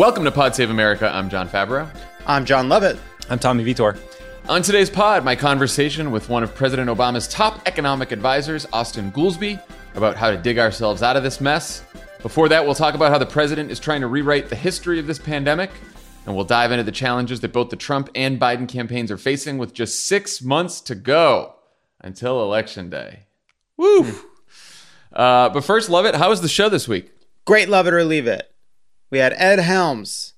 Welcome to Pod Save America. I'm Jon Favreau. I'm Jon Lovett. I'm Tommy Vietor. On today's pod, my conversation with one of President Obama's top economic advisors, Austan Goolsbee, about how to dig ourselves out of this mess. Before that, we'll talk about how the president is trying to rewrite the history of this pandemic, and we'll dive into the challenges that both the Trump and Biden campaigns are facing with just six months to go until Election Day. Woo! Uh, but first, Lovett. How was the show this week? Great, Lovett or Leave It. We had Ed Helms,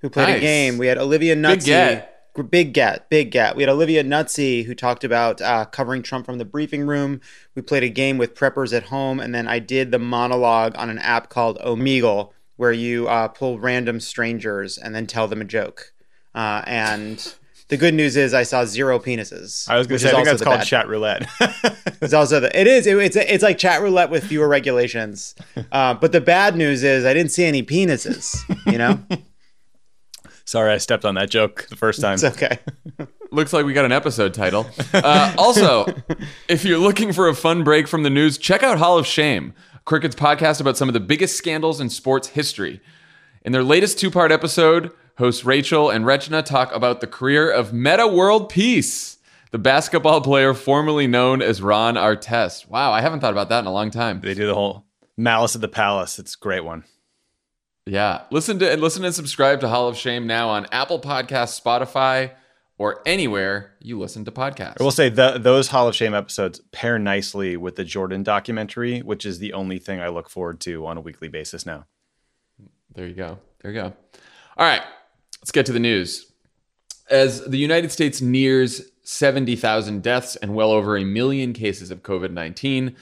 who played Nice. a game. We had Olivia Big get. Big get, big get. We had Olivia Nuzzi, who talked about uh, covering Trump from the briefing room. We played a game with preppers at home, and then I did the monologue on an app called Omegle, where you uh, pull random strangers and then tell them a joke. Uh, and the good news is I saw zero penises. I was going which to say, I think that's called bad chat roulette. It's also the, it is it, it's it's like chat roulette with fewer regulations. Uh, but the bad news is I didn't see any penises. You know, Sorry, I stepped on that joke the first time. it's okay. Looks like we got an episode title. Uh, also, if you're looking for a fun break from the news, check out Hall of Shame, Crooked's podcast about some of the biggest scandals in sports history. In their latest two part episode, hosts Rachel and Regina talk about the career of Metta World Peace, the basketball player formerly known as Ron Artest. Wow, I haven't thought about that in a long time. They do the whole Malice at the Palace. It's a great one. Yeah, listen to and listen and subscribe to Hall of Shame now on Apple Podcasts, Spotify, or anywhere you listen to podcasts. I will say the, those Hall of Shame episodes pair nicely with the Jordan documentary, which is the only thing I look forward to on a weekly basis now. There you go. There you go. All right, let's get to the news. As the United States nears 70,000 deaths and well over a million cases of COVID 19,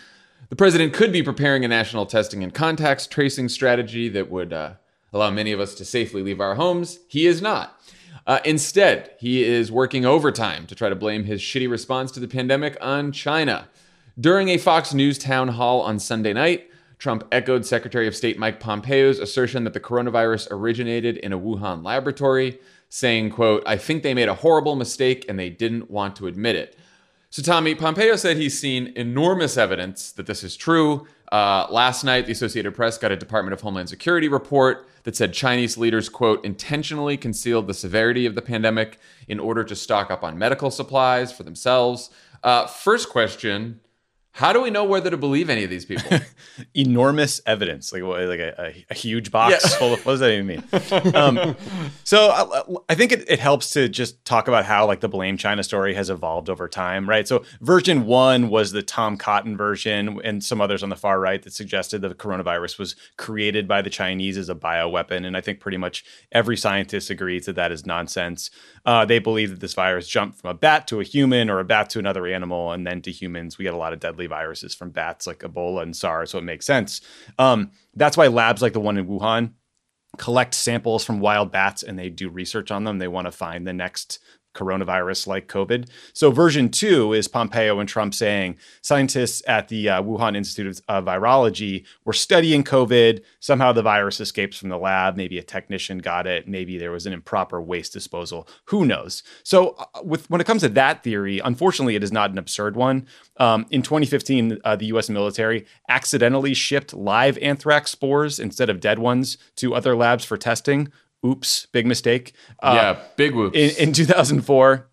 the president could be preparing a national testing and contacts tracing strategy that would uh, allow many of us to safely leave our homes. He is not. Uh, instead, he is working overtime to try to blame his shitty response to the pandemic on China. During a Fox News town hall on Sunday night, Trump echoed Secretary of State Mike Pompeo's assertion that the coronavirus originated in a Wuhan laboratory, saying, quote, I think they made a horrible mistake and they didn't want to admit it. So, Tommy, Pompeo said he's seen enormous evidence that this is true. Uh, last night, the Associated Press got a Department of Homeland Security report that said Chinese leaders, quote, intentionally concealed the severity of the pandemic in order to stock up on medical supplies for themselves. Uh, first question How do we know whether to believe any of these people? Enormous evidence, like like a, a, a huge box Yeah. full of what does that even mean? Um, so I, I think it, it helps to just talk about how like the blame China story has evolved over time, right? So version one was the Tom Cotton version, and some others on the far right that suggested that the coronavirus was created by the Chinese as a bioweapon, and I think pretty much every scientist agrees that that is nonsense. Uh, they believe that this virus jumped from a bat to a human or a bat to another animal and then to humans. We get a lot of deadly viruses from bats like Ebola and SARS, so it makes sense. Um, that's why labs like the one in Wuhan collect samples from wild bats and they do research on them. They want to find the next coronavirus like COVID. So, version two is Pompeo and Trump saying scientists at the uh, Wuhan Institute of Virology were studying COVID. Somehow the virus escapes from the lab. Maybe a technician got it. Maybe there was an improper waste disposal. Who knows? So, uh, with when it comes to that theory, unfortunately, it is not an absurd one. Um, in 2015, uh, the U.S. military accidentally shipped live anthrax spores instead of dead ones to other labs for testing. Oops, big mistake. Uh, yeah, big whoops. in, in 2004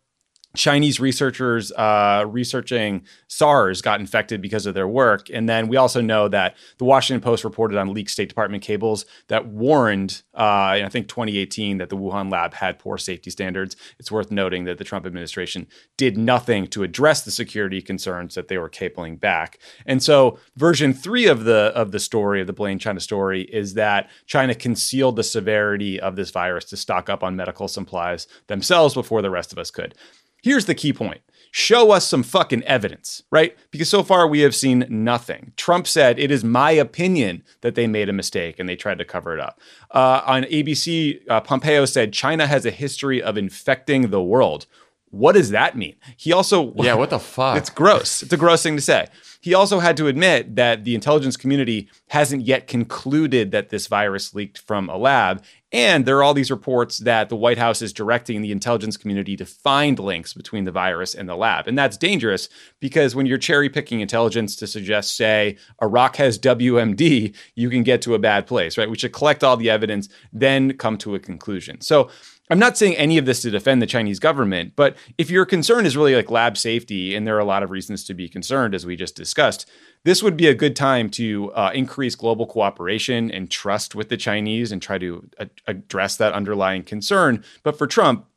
Chinese researchers uh, researching SARS got infected because of their work. And then we also know that the Washington Post reported on leaked State Department cables that warned, uh, in I think 2018, that the Wuhan lab had poor safety standards. It's worth noting that the Trump administration did nothing to address the security concerns that they were cabling back. And so, version three of the of the story of the Blaine China story is that China concealed the severity of this virus to stock up on medical supplies themselves before the rest of us could. Here's the key point. Show us some fucking evidence, right? Because so far we have seen nothing. Trump said, It is my opinion that they made a mistake and they tried to cover it up. Uh, on ABC, uh, Pompeo said, China has a history of infecting the world. What does that mean? He also. yeah, what the fuck? It's gross. It's a gross thing to say. He also had to admit that the intelligence community hasn't yet concluded that this virus leaked from a lab. And there are all these reports that the White House is directing the intelligence community to find links between the virus and the lab. And that's dangerous because when you're cherry picking intelligence to suggest, say, Iraq has WMD, you can get to a bad place, right? We should collect all the evidence, then come to a conclusion. So I'm not saying any of this to defend the Chinese government, but if your concern is really like lab safety, and there are a lot of reasons to be concerned, as we just discussed, this would be a good time to uh, increase global cooperation and trust with the Chinese and try to a- address that underlying concern. But for Trump,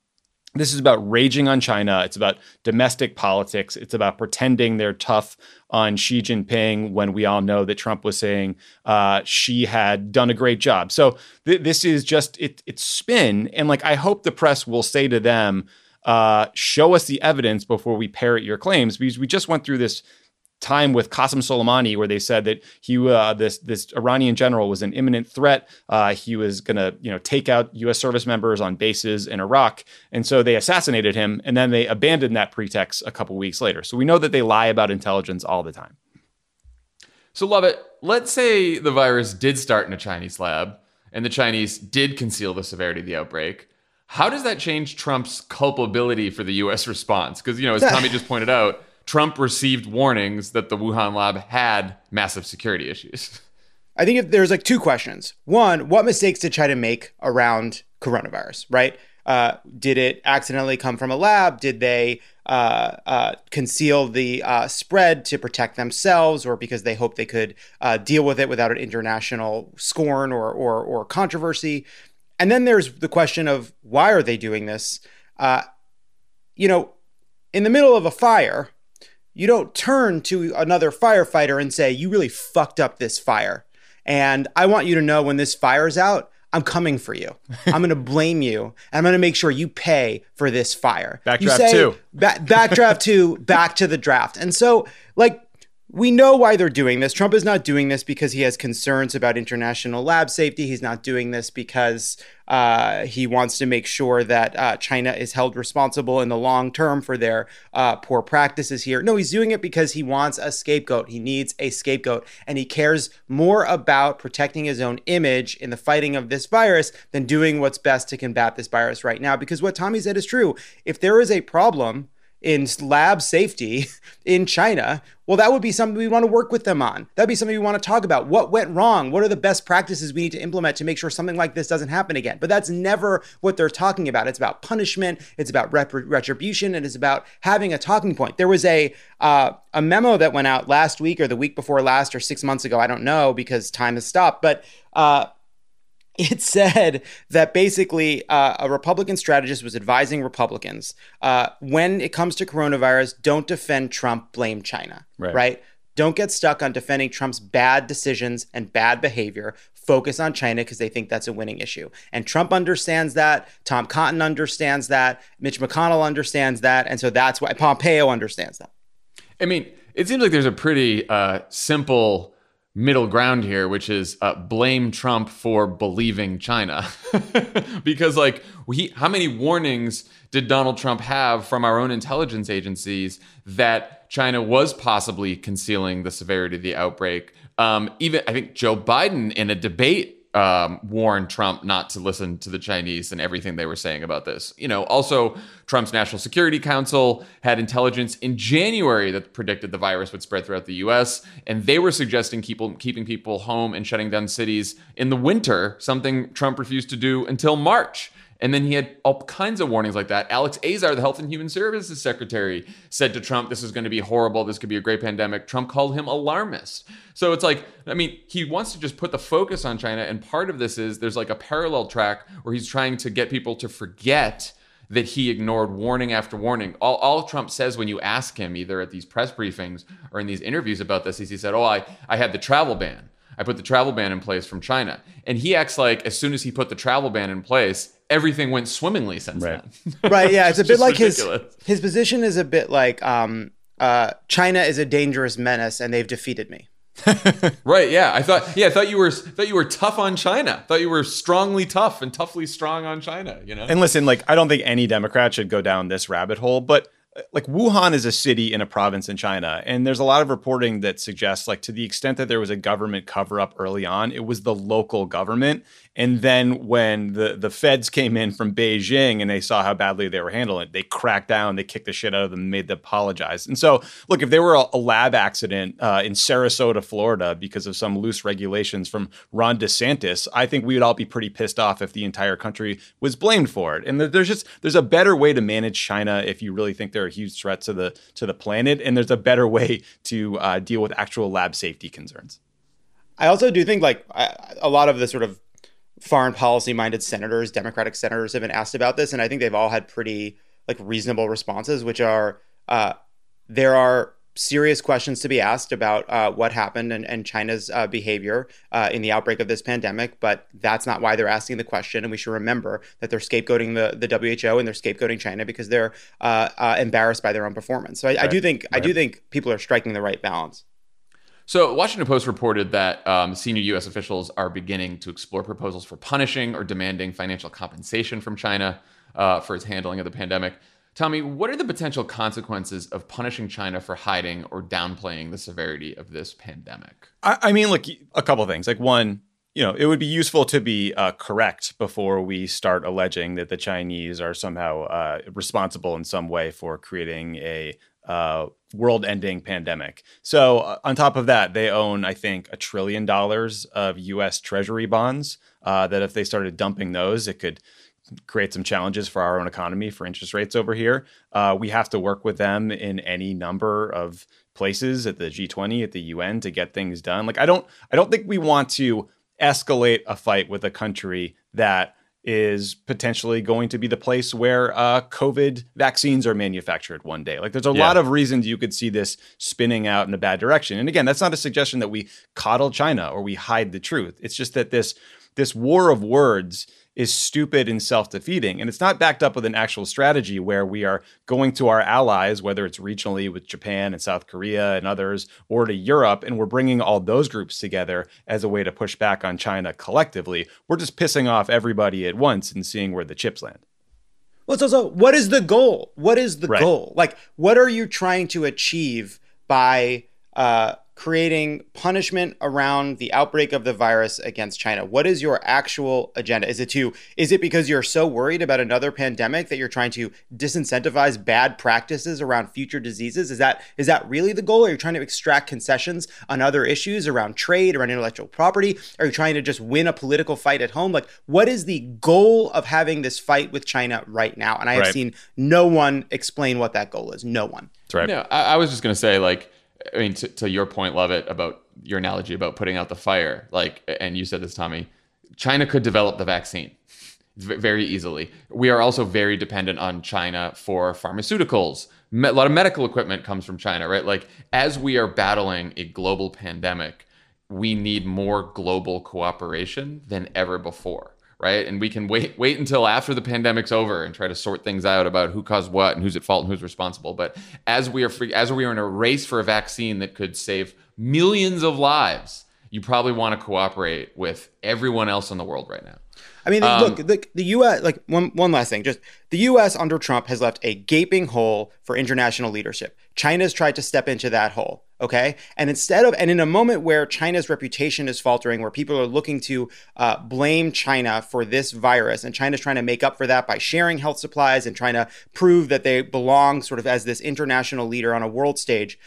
this is about raging on China. It's about domestic politics. It's about pretending they're tough on Xi Jinping when we all know that Trump was saying uh, Xi had done a great job. So th- this is just it, it's spin. And like I hope the press will say to them, uh, show us the evidence before we parrot your claims because we just went through this time with Qasem Soleimani, where they said that he, uh, this this Iranian general, was an imminent threat. Uh, he was going to, you know, take out U.S. service members on bases in Iraq, and so they assassinated him. And then they abandoned that pretext a couple weeks later. So we know that they lie about intelligence all the time. So, Lovett. Let's say the virus did start in a Chinese lab, and the Chinese did conceal the severity of the outbreak. How does that change Trump's culpability for the U.S. response? Because you know, as Tommy just pointed out Trump received warnings that the Wuhan lab had massive security issues. I think if there's like two questions. One, what mistakes did China make around coronavirus, right? Uh, did it accidentally come from a lab? Did they uh, uh, conceal the uh, spread to protect themselves, or because they hoped they could uh, deal with it without an international scorn or, or, or controversy? And then there's the question of why are they doing this? Uh, you know, in the middle of a fire, you don't turn to another firefighter and say, You really fucked up this fire. And I want you to know when this fire's out, I'm coming for you. I'm going to blame you. And I'm going to make sure you pay for this fire. Backdraft you say, two. Ba- backdraft two, back to the draft. And so, like, we know why they're doing this. Trump is not doing this because he has concerns about international lab safety. He's not doing this because uh, he wants to make sure that uh, China is held responsible in the long term for their uh, poor practices here. No, he's doing it because he wants a scapegoat. He needs a scapegoat, and he cares more about protecting his own image in the fighting of this virus than doing what's best to combat this virus right now. Because what Tommy said is true. If there is a problem, in lab safety in China, well, that would be something we want to work with them on. That'd be something we want to talk about. What went wrong? What are the best practices we need to implement to make sure something like this doesn't happen again? But that's never what they're talking about. It's about punishment, it's about rep- retribution, and it's about having a talking point. There was a uh, a memo that went out last week or the week before last or six months ago. I don't know because time has stopped, but. Uh, it said that basically uh, a Republican strategist was advising Republicans uh, when it comes to coronavirus, don't defend Trump, blame China. Right. right? Don't get stuck on defending Trump's bad decisions and bad behavior. Focus on China because they think that's a winning issue. And Trump understands that. Tom Cotton understands that. Mitch McConnell understands that. And so that's why Pompeo understands that. I mean, it seems like there's a pretty uh, simple middle ground here, which is uh, blame Trump for believing China. because, like, how many warnings did Donald Trump have from our own intelligence agencies that China was possibly concealing the severity of the outbreak? Um, even, I think Joe Biden in a debate um, warned Trump not to listen to the Chinese and everything they were saying about this. You know, also Trump's National Security Council had intelligence in January that predicted the virus would spread throughout the U.S., and they were suggesting keeping people home and shutting down cities in the winter, something Trump refused to do until March. And then he had all kinds of warnings like that. Alex Azar, the Health and Human Services Secretary, said to Trump, This is going to be horrible. This could be a great pandemic. Trump called him alarmist. So it's like, I mean, he wants to just put the focus on China. And part of this is there's like a parallel track where he's trying to get people to forget that he ignored warning after warning. All, all Trump says when you ask him, either at these press briefings or in these interviews about this, is he said, Oh, I, I had the travel ban. I put the travel ban in place from China. And he acts like as soon as he put the travel ban in place, everything went swimmingly since Right. then. right yeah it's a bit like ridiculous. his his position is a bit like um uh china is a dangerous menace and they've defeated me Right? Yeah. I thought. Yeah. I thought you were. Thought you were tough on China. Thought you were strongly tough and toughly strong on China. You know. And listen, like I don't think any Democrat should go down this rabbit hole, but like Wuhan is a city in a province in China, and there's a lot of reporting that suggests, like, to the extent that there was a government cover up early on, it was the local government. And then when the the feds came in from Beijing and they saw how badly they were handling it, they cracked down, they kicked the shit out of them, made them apologize. And so, look, if there were a, a lab accident uh, in Sarasota, Florida, because of some loose regulations from Ron DeSantis, I think we would all be pretty pissed off if the entire country was blamed for it. And there's just there's a better way to manage China if you really think they're a huge threat to the to the planet, and there's a better way to uh, deal with actual lab safety concerns. I also do think like a lot of the sort of foreign policy minded senators, Democratic senators, have been asked about this, and I think they've all had pretty like reasonable responses, which are uh, there are serious questions to be asked about uh, what happened and, and China's uh, behavior uh, in the outbreak of this pandemic, but that's not why they're asking the question. And we should remember that they're scapegoating the, the WHO and they're scapegoating China because they're uh, uh, embarrassed by their own performance. So I, right. I do think right. I do think people are striking the right balance. So, Washington Post reported that um, senior U.S. officials are beginning to explore proposals for punishing or demanding financial compensation from China uh, for its handling of the pandemic. Tommy, what are the potential consequences of punishing China for hiding or downplaying the severity of this pandemic? I, I mean, look, a couple things. Like, one, you know, it would be useful to be uh, correct before we start alleging that the Chinese are somehow uh, responsible in some way for creating a uh, world-ending pandemic. So uh, on top of that, they own, I think, a trillion dollars of U.S. Treasury bonds. Uh, that if they started dumping those, it could create some challenges for our own economy for interest rates over here. Uh, we have to work with them in any number of places at the G20, at the UN to get things done. Like I don't, I don't think we want to escalate a fight with a country that is potentially going to be the place where uh, COVID vaccines are manufactured one day. Like, there's a yeah. lot of reasons you could see this spinning out in a bad direction. And again, that's not a suggestion that we coddle China or we hide the truth. It's just that this this war of words is stupid and self defeating. And it's not backed up with an actual strategy where we are going to our allies, whether it's regionally with Japan and South Korea and others, or to Europe, and we're bringing all those groups together as a way to push back on China collectively. We're just pissing off everybody at once and seeing where the chips land. Well, so, so what is the goal? What is the right. goal? Like, what are you trying to achieve by uh, creating punishment around the outbreak of the virus against China. What is your actual agenda? Is it to is it because you're so worried about another pandemic that you're trying to disincentivize bad practices around future diseases? Is that is that really the goal? Are you trying to extract concessions on other issues around trade, around intellectual property? Are you trying to just win a political fight at home? Like what is the goal of having this fight with China right now? And I have right. seen no one explain what that goal is. No one. That's right. No, I, I was just going to say like I mean, to, to your point, Lovett, about your analogy about putting out the fire, like, and you said this, Tommy, China could develop the vaccine very easily. We are also very dependent on China for pharmaceuticals. A lot of medical equipment comes from China, right? Like, as we are battling a global pandemic, we need more global cooperation than ever before right? And we can wait wait until after the pandemic's over and try to sort things out about who caused what and who's at fault and who's responsible. But as we are free, as we are in a race for a vaccine that could save millions of lives, you probably want to cooperate with everyone else in the world right now. I mean, um, look, the, the U.S. Like one one last thing, just the U.S. under Trump has left a gaping hole for international leadership. China's tried to step into that hole, okay? And instead of, and in a moment where China's reputation is faltering, where people are looking to uh, blame China for this virus, and China's trying to make up for that by sharing health supplies and trying to prove that they belong sort of as this international leader on a world stage.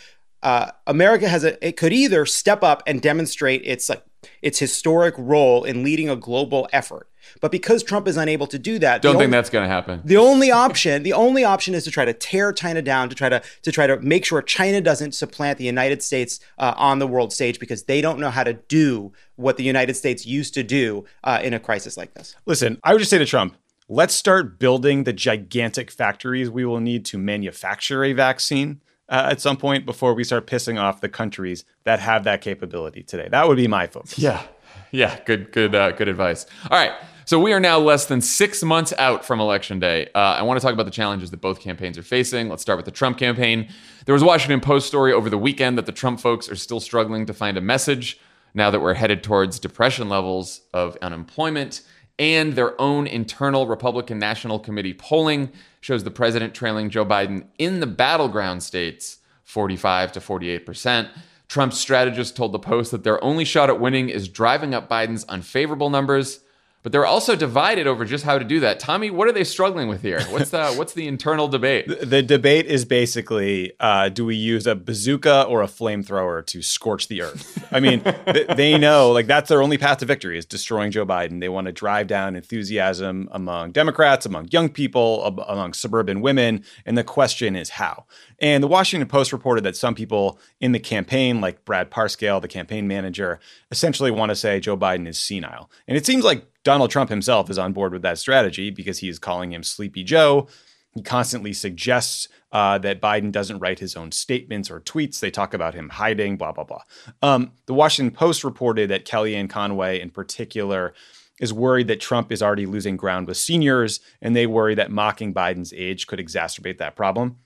Uh, America has a it could either step up and demonstrate its like its historic role in leading a global effort. But because Trump is unable to do that, don't think only, that's going to happen. The only option, the only option is to try to tear China down, to try to to try to make sure China doesn't supplant the United States uh, on the world stage because they don't know how to do what the United States used to do uh, in a crisis like this. Listen, I would just say to Trump, let's start building the gigantic factories we will need to manufacture a vaccine uh, at some point before we start pissing off the countries that have that capability today. That would be my focus. Yeah, yeah, good, good, uh, good advice. All right. So we are now less than six months out from election day. Uh, I want to talk about the challenges that both campaigns are facing. Let's start with the Trump campaign. There was a Washington Post story over the weekend that the Trump folks are still struggling to find a message now that we're headed towards depression levels of unemployment and their own internal Republican National Committee polling shows the president trailing Joe Biden in the battleground states 45 to 48%. Trump's strategist told the Post that their only shot at winning is driving up Biden's unfavorable numbers but they're also divided over just how to do that. Tommy, what are they struggling with here? What's the what's the internal debate? The, the debate is basically: uh, do we use a bazooka or a flamethrower to scorch the earth? I mean, th- they know like that's their only path to victory is destroying Joe Biden. They want to drive down enthusiasm among Democrats, among young people, ab- among suburban women, and the question is how. And the Washington Post reported that some people in the campaign, like Brad Parscale, the campaign manager, essentially want to say Joe Biden is senile. And it seems like Donald Trump himself is on board with that strategy because he is calling him Sleepy Joe. He constantly suggests uh, that Biden doesn't write his own statements or tweets. They talk about him hiding, blah, blah, blah. Um, the Washington Post reported that Kellyanne Conway, in particular, is worried that Trump is already losing ground with seniors, and they worry that mocking Biden's age could exacerbate that problem.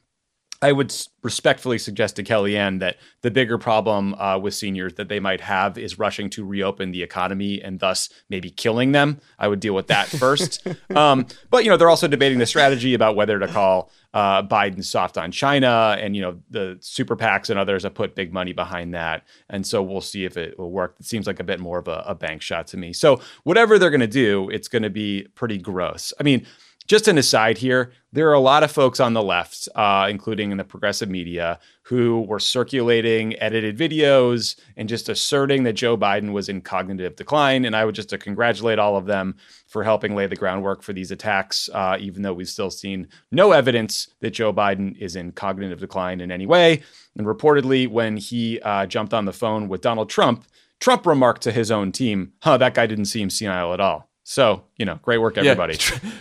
I would respectfully suggest to Kellyanne that the bigger problem uh, with seniors that they might have is rushing to reopen the economy and thus maybe killing them. I would deal with that first. um, but you know, they're also debating the strategy about whether to call uh, Biden soft on China, and you know, the super PACs and others have put big money behind that, and so we'll see if it will work. It seems like a bit more of a, a bank shot to me. So whatever they're going to do, it's going to be pretty gross. I mean just an aside here, there are a lot of folks on the left, uh, including in the progressive media, who were circulating edited videos and just asserting that Joe Biden was in cognitive decline. And I would just to congratulate all of them for helping lay the groundwork for these attacks, uh, even though we've still seen no evidence that Joe Biden is in cognitive decline in any way. And reportedly, when he uh, jumped on the phone with Donald Trump, Trump remarked to his own team, huh, that guy didn't seem senile at all. So, you know, great work, everybody. Yeah.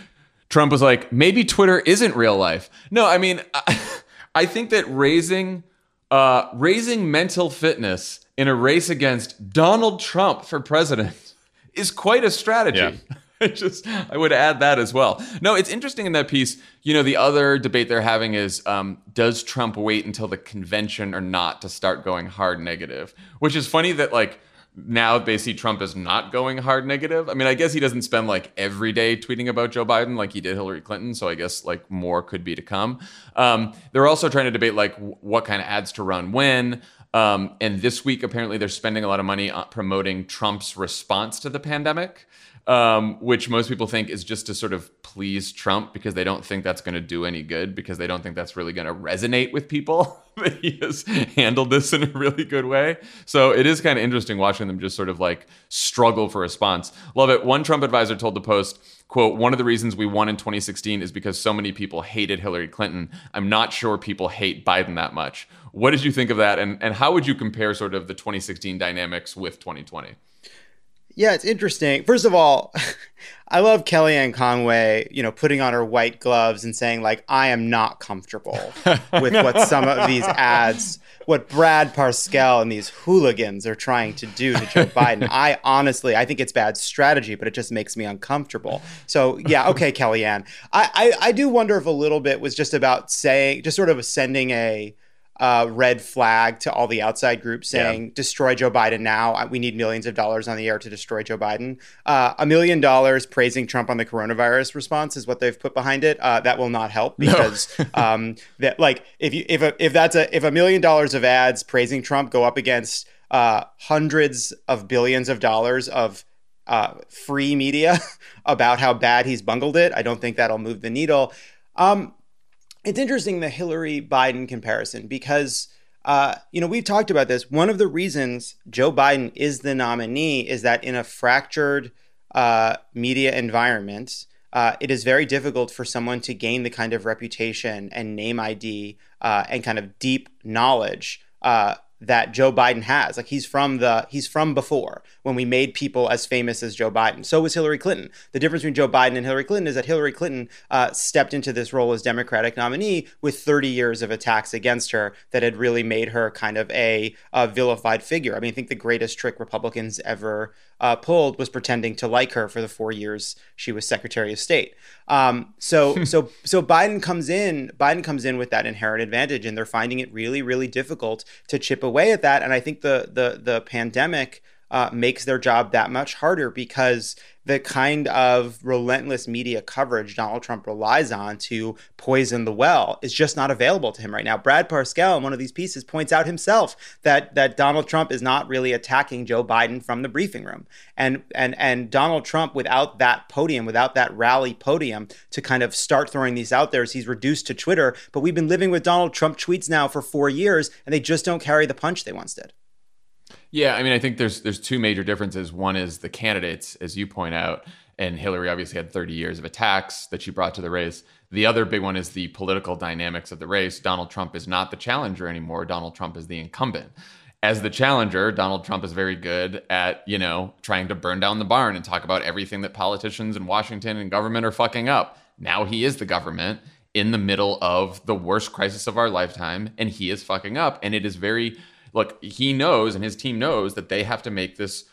Trump was like, maybe Twitter isn't real life. No, I mean, I, think that raising uh, raising mental fitness in a race against Donald Trump for president is quite a strategy. Yeah. I just I would add that as well. No, it's interesting in that piece. You know, the other debate they're having is um, does Trump wait until the convention or not to start going hard negative? Which is funny that like now basically Trump is not going hard negative. I mean, I guess he doesn't spend like every day tweeting about Joe Biden like he did Hillary Clinton. So I guess like more could be to come. Um, they're also trying to debate like w- what kind of ads to run when. Um, and this week, apparently, they're spending a lot of money on promoting Trump's response to the pandemic um, which most people think is just to sort of please Trump because they don't think that's going to do any good because they don't think that's really going to resonate with people that he has handled this in a really good way. So it is kind of interesting watching them just sort of like struggle for response. Lovett. One Trump advisor told the Post, quote, one of the reasons we won in 2016 is because so many people hated Hillary Clinton. I'm not sure people hate Biden that much. What did you think of that? And, and how would you compare sort of the 2016 dynamics with 2020? Yeah, it's interesting. First of all, I love Kellyanne Conway, you know, putting on her white gloves and saying like, "I am not comfortable with what some of these ads, what Brad Parscale and these hooligans are trying to do to Joe Biden." I honestly, I think it's bad strategy, but it just makes me uncomfortable. So yeah, okay, Kellyanne. I, I I do wonder if a little bit was just about saying, just sort of sending a uh, red flag to all the outside groups saying, yeah. destroy Joe Biden now. We need millions of dollars on the air to destroy Joe Biden. Uh, a million dollars praising Trump on the coronavirus response is what they've put behind it. Uh, that will not help because no. um, that like if you if a, if that's a if a million dollars of ads praising Trump go up against uh, hundreds of billions of dollars of uh, free media about how bad he's bungled it, I don't think that'll move the needle. Um, it's interesting the Hillary Biden comparison because uh, you know we've talked about this. One of the reasons Joe Biden is the nominee is that in a fractured uh, media environment, uh, it is very difficult for someone to gain the kind of reputation and name ID uh, and kind of deep knowledge uh, that Joe Biden has. Like he's from the he's from before when we made people as famous as Joe Biden. So was Hillary Clinton. The difference between Joe Biden and Hillary Clinton is that Hillary Clinton uh, stepped into this role as Democratic nominee with 30 years of attacks against her that had really made her kind of a, a vilified figure. I mean, I think the greatest trick Republicans ever uh, pulled was pretending to like her for the four years she was Secretary of State. Um, so so so Biden comes in. Biden comes in with that inherent advantage, and they're finding it really really difficult to chip away at that. And I think the the the pandemic uh, makes their job that much harder because the kind of relentless media coverage Donald Trump relies on to poison the well is just not available to him right now. Brad Parscale in one of these pieces points out himself that that Donald Trump is not really attacking Joe Biden from the briefing room. And and and Donald Trump without that podium, without that rally podium to kind of start throwing these out there, as he's reduced to Twitter. But we've been living with Donald Trump tweets now for four years, and they just don't carry the punch they once did. Yeah, I mean, I think there's there's two major differences. One is the candidates, as you point out, and Hillary obviously had 30 years of attacks that she brought to the race. The other big one is the political dynamics of the race. Donald Trump is not the challenger anymore. Donald Trump is the incumbent. As the challenger, Donald Trump is very good at, you know, trying to burn down the barn and talk about everything that politicians in Washington and government are fucking up. Now he is the government in the middle of the worst crisis of our lifetime and he is fucking up and it is very look, he knows and his team knows that they have to make this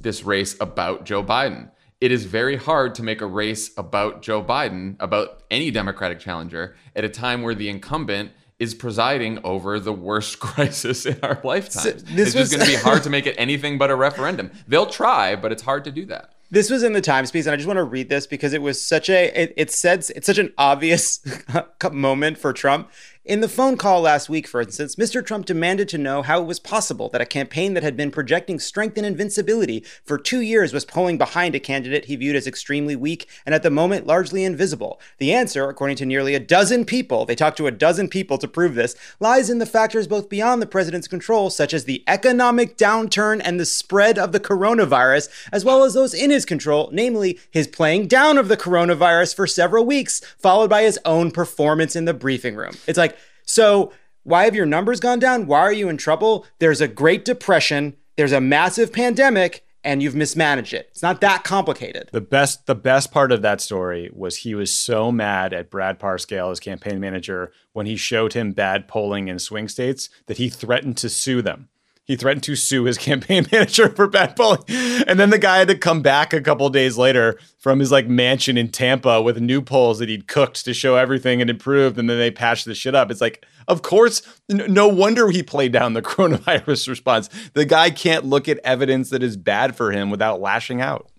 this race about Joe Biden. It is very hard to make a race about Joe Biden, about any Democratic challenger, at a time where the incumbent is presiding over the worst crisis in our lifetime. So it's was... just going to be hard to make it anything but a referendum. They'll try, but it's hard to do that. This was in the Times piece, and I just want to read this because it was such a it, it said it's such an obvious moment for Trump. In the phone call last week, for instance, Mr. Trump demanded to know how it was possible that a campaign that had been projecting strength and invincibility for two years was pulling behind a candidate he viewed as extremely weak and at the moment largely invisible. The answer, according to nearly a dozen people, they talked to a dozen people to prove this, lies in the factors both beyond the president's control, such as the economic downturn and the spread of the coronavirus, as well as those in his control, namely his playing down of the coronavirus for several weeks, followed by his own performance in the briefing room. It's like, so, why have your numbers gone down? Why are you in trouble? There's a Great Depression, there's a massive pandemic, and you've mismanaged it. It's not that complicated. The best the best part of that story was he was so mad at Brad Parscale, his campaign manager, when he showed him bad polling in swing states that he threatened to sue them. He threatened to sue his campaign manager for bad polling. And then the guy had to come back a couple days later from his like mansion in Tampa with new polls that he'd cooked to show everything had improved. And then they patched the shit up. It's like, of course, no wonder he played down the coronavirus response. The guy can't look at evidence that is bad for him without lashing out.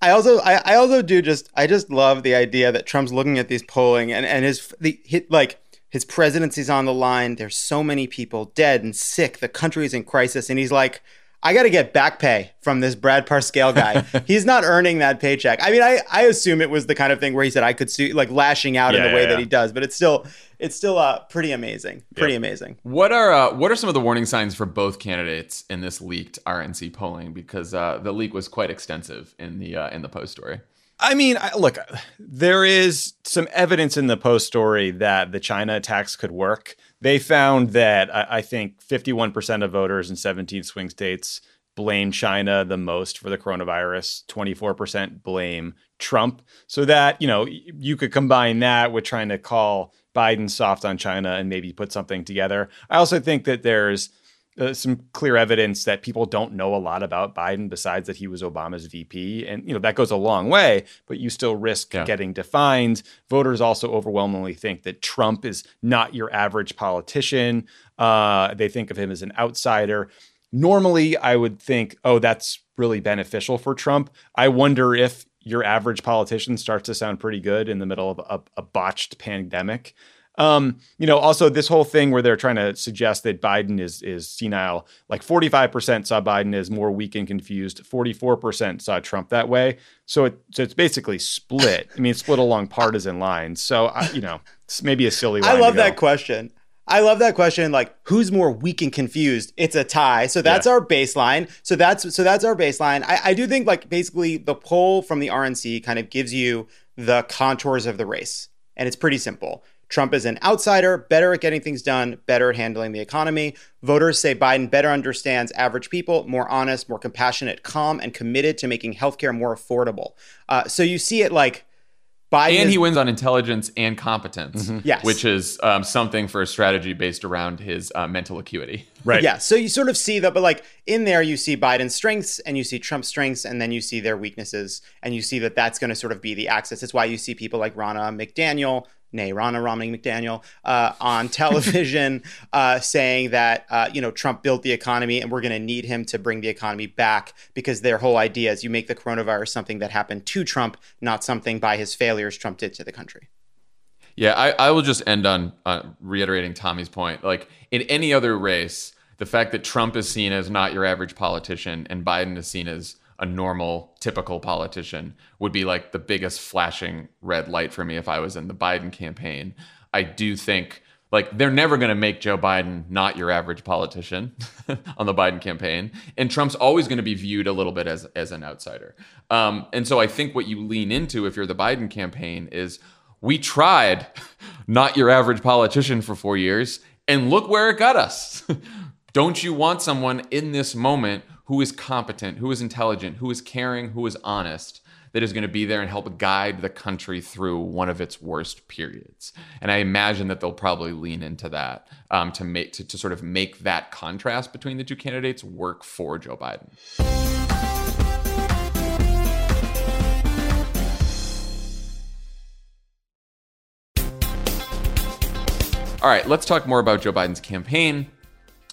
I also I, I also do just I just love the idea that Trump's looking at these polling and and his the hit like his presidency's on the line. There's so many people dead and sick. The country is in crisis. And he's like, I got to get back pay from this Brad Parscale guy. He's not earning that paycheck. I mean, I, I assume it was the kind of thing where he said I could sue, like lashing out yeah, in the way yeah, that he does, but it's still it's still uh, pretty amazing. Pretty yep. amazing. What are uh, what are some of the warning signs for both candidates in this leaked RNC polling? Because uh, the leak was quite extensive in the uh, in the post story. I mean, I, look, there is some evidence in the post story that the China attacks could work. They found that I, I think 51% of voters in 17 swing states blame China the most for the coronavirus. 24% blame Trump. So that, you know, you could combine that with trying to call Biden soft on China and maybe put something together. I also think that there's uh, some clear evidence that people don't know a lot about Biden besides that he was Obama's VP. And, you know, that goes a long way, but you still risk yeah. getting defined. Voters also overwhelmingly think that Trump is not your average politician. Uh, they think of him as an outsider. Normally, I would think, oh, that's really beneficial for Trump. I wonder if your average politician starts to sound pretty good in the middle of a, a botched pandemic. Um, you know, also this whole thing where they're trying to suggest that Biden is is senile. Like 45% saw Biden as more weak and confused. 44% saw Trump that way. So it so it's basically split. I mean, it's split along partisan lines. So I, you know, it's maybe a silly. I love that question. I love that question. Like, who's more weak and confused? It's a tie. So that's yeah. our baseline. So that's so that's our baseline. I, I do think like basically the poll from the RNC kind of gives you the contours of the race, and it's pretty simple. Trump is an outsider, better at getting things done, better at handling the economy. Voters say Biden better understands average people, more honest, more compassionate, calm, and committed to making healthcare more affordable. Uh, so you see it like Biden and he wins on intelligence and competence, mm-hmm. yes, which is um, something for a strategy based around his uh, mental acuity. Right. Yeah. So you sort of see that, but like in there, you see Biden's strengths and you see Trump's strengths, and then you see their weaknesses, and you see that that's going to sort of be the axis. It's why you see people like Ronna McDaniel nay Ronna Romney McDaniel, uh, on television, uh, saying that uh, you know Trump built the economy and we're going to need him to bring the economy back because their whole idea is you make the coronavirus something that happened to Trump, not something by his failures Trump did to the country. Yeah, I, I will just end on uh, reiterating Tommy's point. Like in any other race, the fact that Trump is seen as not your average politician and Biden is seen as a normal, typical politician would be like the biggest flashing red light for me if I was in the Biden campaign. I do think like they're never going to make Joe Biden not your average politician on the Biden campaign, and Trump's always going to be viewed a little bit as as an outsider. Um, and so I think what you lean into if you're the Biden campaign is we tried not your average politician for four years, and look where it got us. Don't you want someone in this moment who is competent, who is intelligent, who is caring, who is honest, that is going to be there and help guide the country through one of its worst periods. And I imagine that they'll probably lean into that um, to make to, to sort of make that contrast between the two candidates work for Joe Biden. All right, let's talk more about Joe Biden's campaign.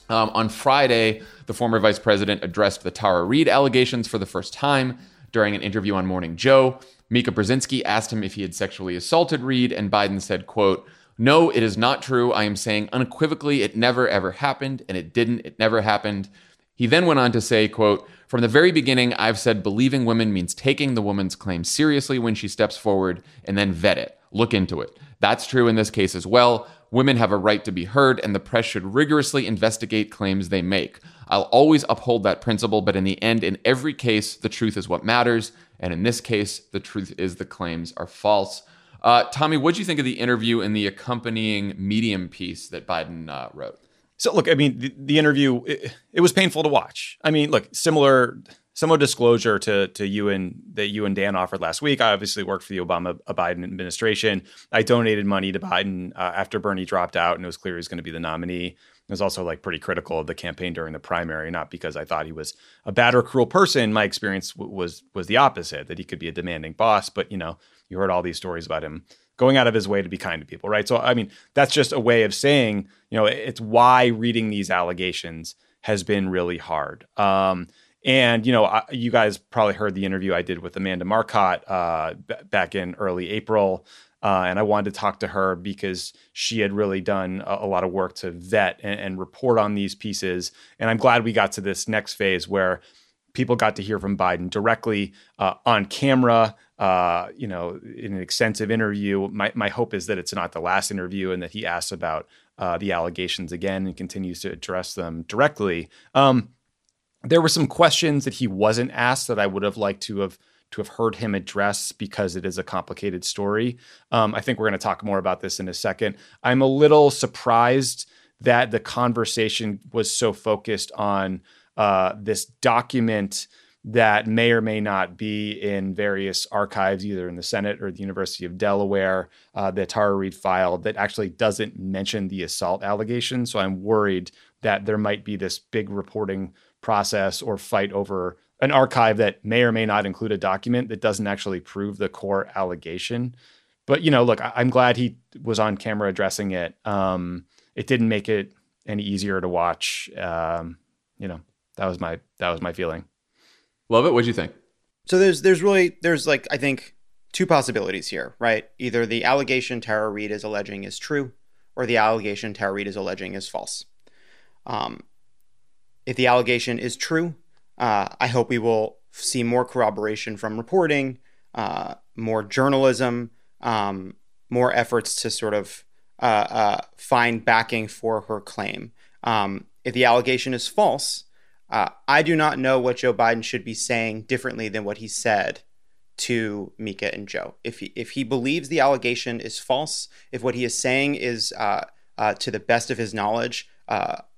Um, on Friday, the former vice president addressed the Tara Reade allegations for the first time during an interview on Morning Joe. Mika Brzezinski asked him if he had sexually assaulted Reade, and Biden said, quote, no, it is not true. I am saying unequivocally it never ever happened, and it didn't. It never happened. He then went on to say, quote, From the very beginning, I've said believing women means taking the woman's claim seriously when she steps forward and then vet it. Look into it. That's true in this case as well. Women have a right to be heard, and the press should rigorously investigate claims they make. I'll always uphold that principle, but in the end, in every case, the truth is what matters. And in this case, the truth is the claims are false. Uh, Tommy, what do you think of the interview and the accompanying Medium piece that Biden uh, wrote? So, look, I mean, the, the interview, it, it, was painful to watch. I mean, look, similar similar disclosure to to you and that you and Dan offered last week. I obviously worked for the Obama Biden administration. I donated money to Biden uh, after Bernie dropped out, and it was clear he was going to be the nominee. I was also like pretty critical of the campaign during the primary, not because I thought he was a bad or cruel person. My experience w- was was the opposite, that he could be a demanding boss. But you know, you heard all these stories about him going out of his way to be kind to people, right? So I mean, that's just a way of saying, you know, it's why reading these allegations has been really hard. Um, and you know, I, you guys probably heard the interview I did with Amanda Marcotte uh, b- back in early April, uh, and I wanted to talk to her because she had really done a, a lot of work to vet and, and, report on these pieces. And I'm glad we got to this next phase where people got to hear from Biden directly uh, on camera. Uh, you know, in an extensive interview. My my hope is that it's not the last interview and that he asks about uh, the allegations again and continues to address them directly. Um, there were some questions that he wasn't asked that I would have liked to have to have heard him address because it is a complicated story. Um, I think we're going to talk more about this in a second. I'm a little surprised that the conversation was so focused on uh, this document that may or may not be in various archives, either in the Senate or the University of Delaware, uh, Tara Reade filed that actually doesn't mention the assault allegation. So I'm worried that there might be this big reporting process or fight over an archive that may or may not include a document that doesn't actually prove the core allegation. But you know, look, I- am glad he was on camera addressing it. Um, it didn't make it any easier to watch. Um, you know, that was my that was my feeling. Lovett. What'd you think? So there's there's really there's like I think two possibilities here, right? Either the allegation Tara Reade is alleging is true, or the allegation Tara Reade is alleging is false. Um, if the allegation is true, uh, I hope we will see more corroboration from reporting, uh, more journalism, um, more efforts to sort of uh, uh find backing for her claim. Um, if the allegation is false, uh, I do not know what Joe Biden should be saying differently than what he said to Mika and Joe. If he, if he believes the allegation is false, if what he is saying is, uh, to the best of his knowledge,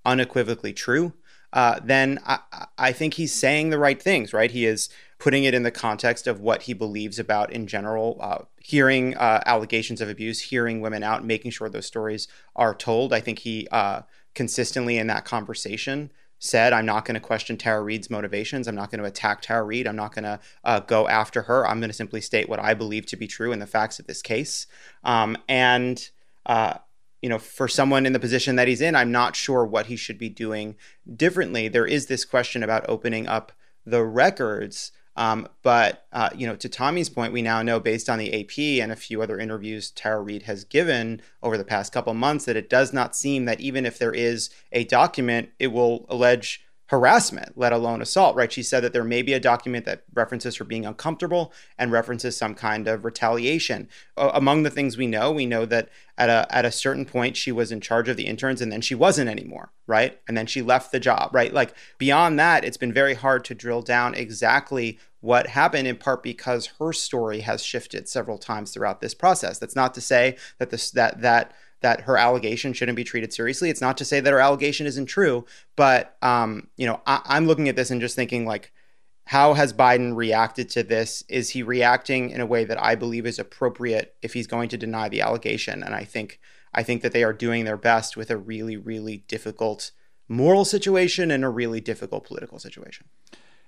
unequivocally true, uh, then I, I think he's saying the right things, right? He is putting it in the context of what he believes about in general, uh, hearing uh, allegations of abuse, hearing women out, making sure those stories are told. I think he uh, consistently in that conversation said, I'm not going to question Tara Reade's motivations. I'm not going to attack Tara Reade. I'm not going to uh, go after her. I'm going to simply state what I believe to be true in the facts of this case. Um, and, uh, you know, for someone in the position that he's in, I'm not sure what he should be doing differently. There is this question about opening up the records. Um, but uh, you know, to Tommy's point, we now know based on the AP and a few other interviews Tara Reade has given over the past couple months that it does not seem that even if there is a document, it will allege harassment, let alone assault, right? She said that there may be a document that references her being uncomfortable and references some kind of retaliation. Uh, among the things we know, we know that at a at a certain point she was in charge of the interns and then she wasn't anymore, right? And then she left the job, right? Like beyond that, it's been very hard to drill down exactly what happened in part because her story has shifted several times throughout this process. That's not to say that this that that that her allegation shouldn't be treated seriously. It's not to say that her allegation isn't true, but um, you know, I, I'm looking at this and just thinking like, how has Biden reacted to this? Is he reacting in a way that I believe is appropriate if he's going to deny the allegation? And I think I think that they are doing their best with a really, really difficult moral situation and a really difficult political situation.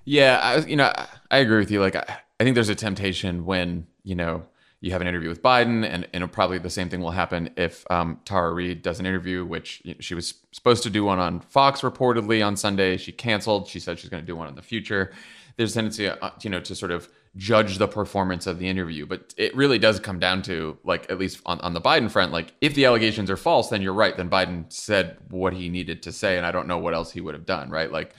Yeah, I, you know, I agree with you. Like, I, I think there's a temptation when you know you have an interview with Biden, and, and probably the same thing will happen if um, Tara Reade does an interview, which she was supposed to do one on Fox reportedly on Sunday. She canceled. She said she's going to do one in the future. There's a tendency, uh, you know, to sort of judge the performance of the interview, but it really does come down to like at least on, on the Biden front, like if the allegations are false, then you're right. Then Biden said what he needed to say, and I don't know what else he would have done, right? Like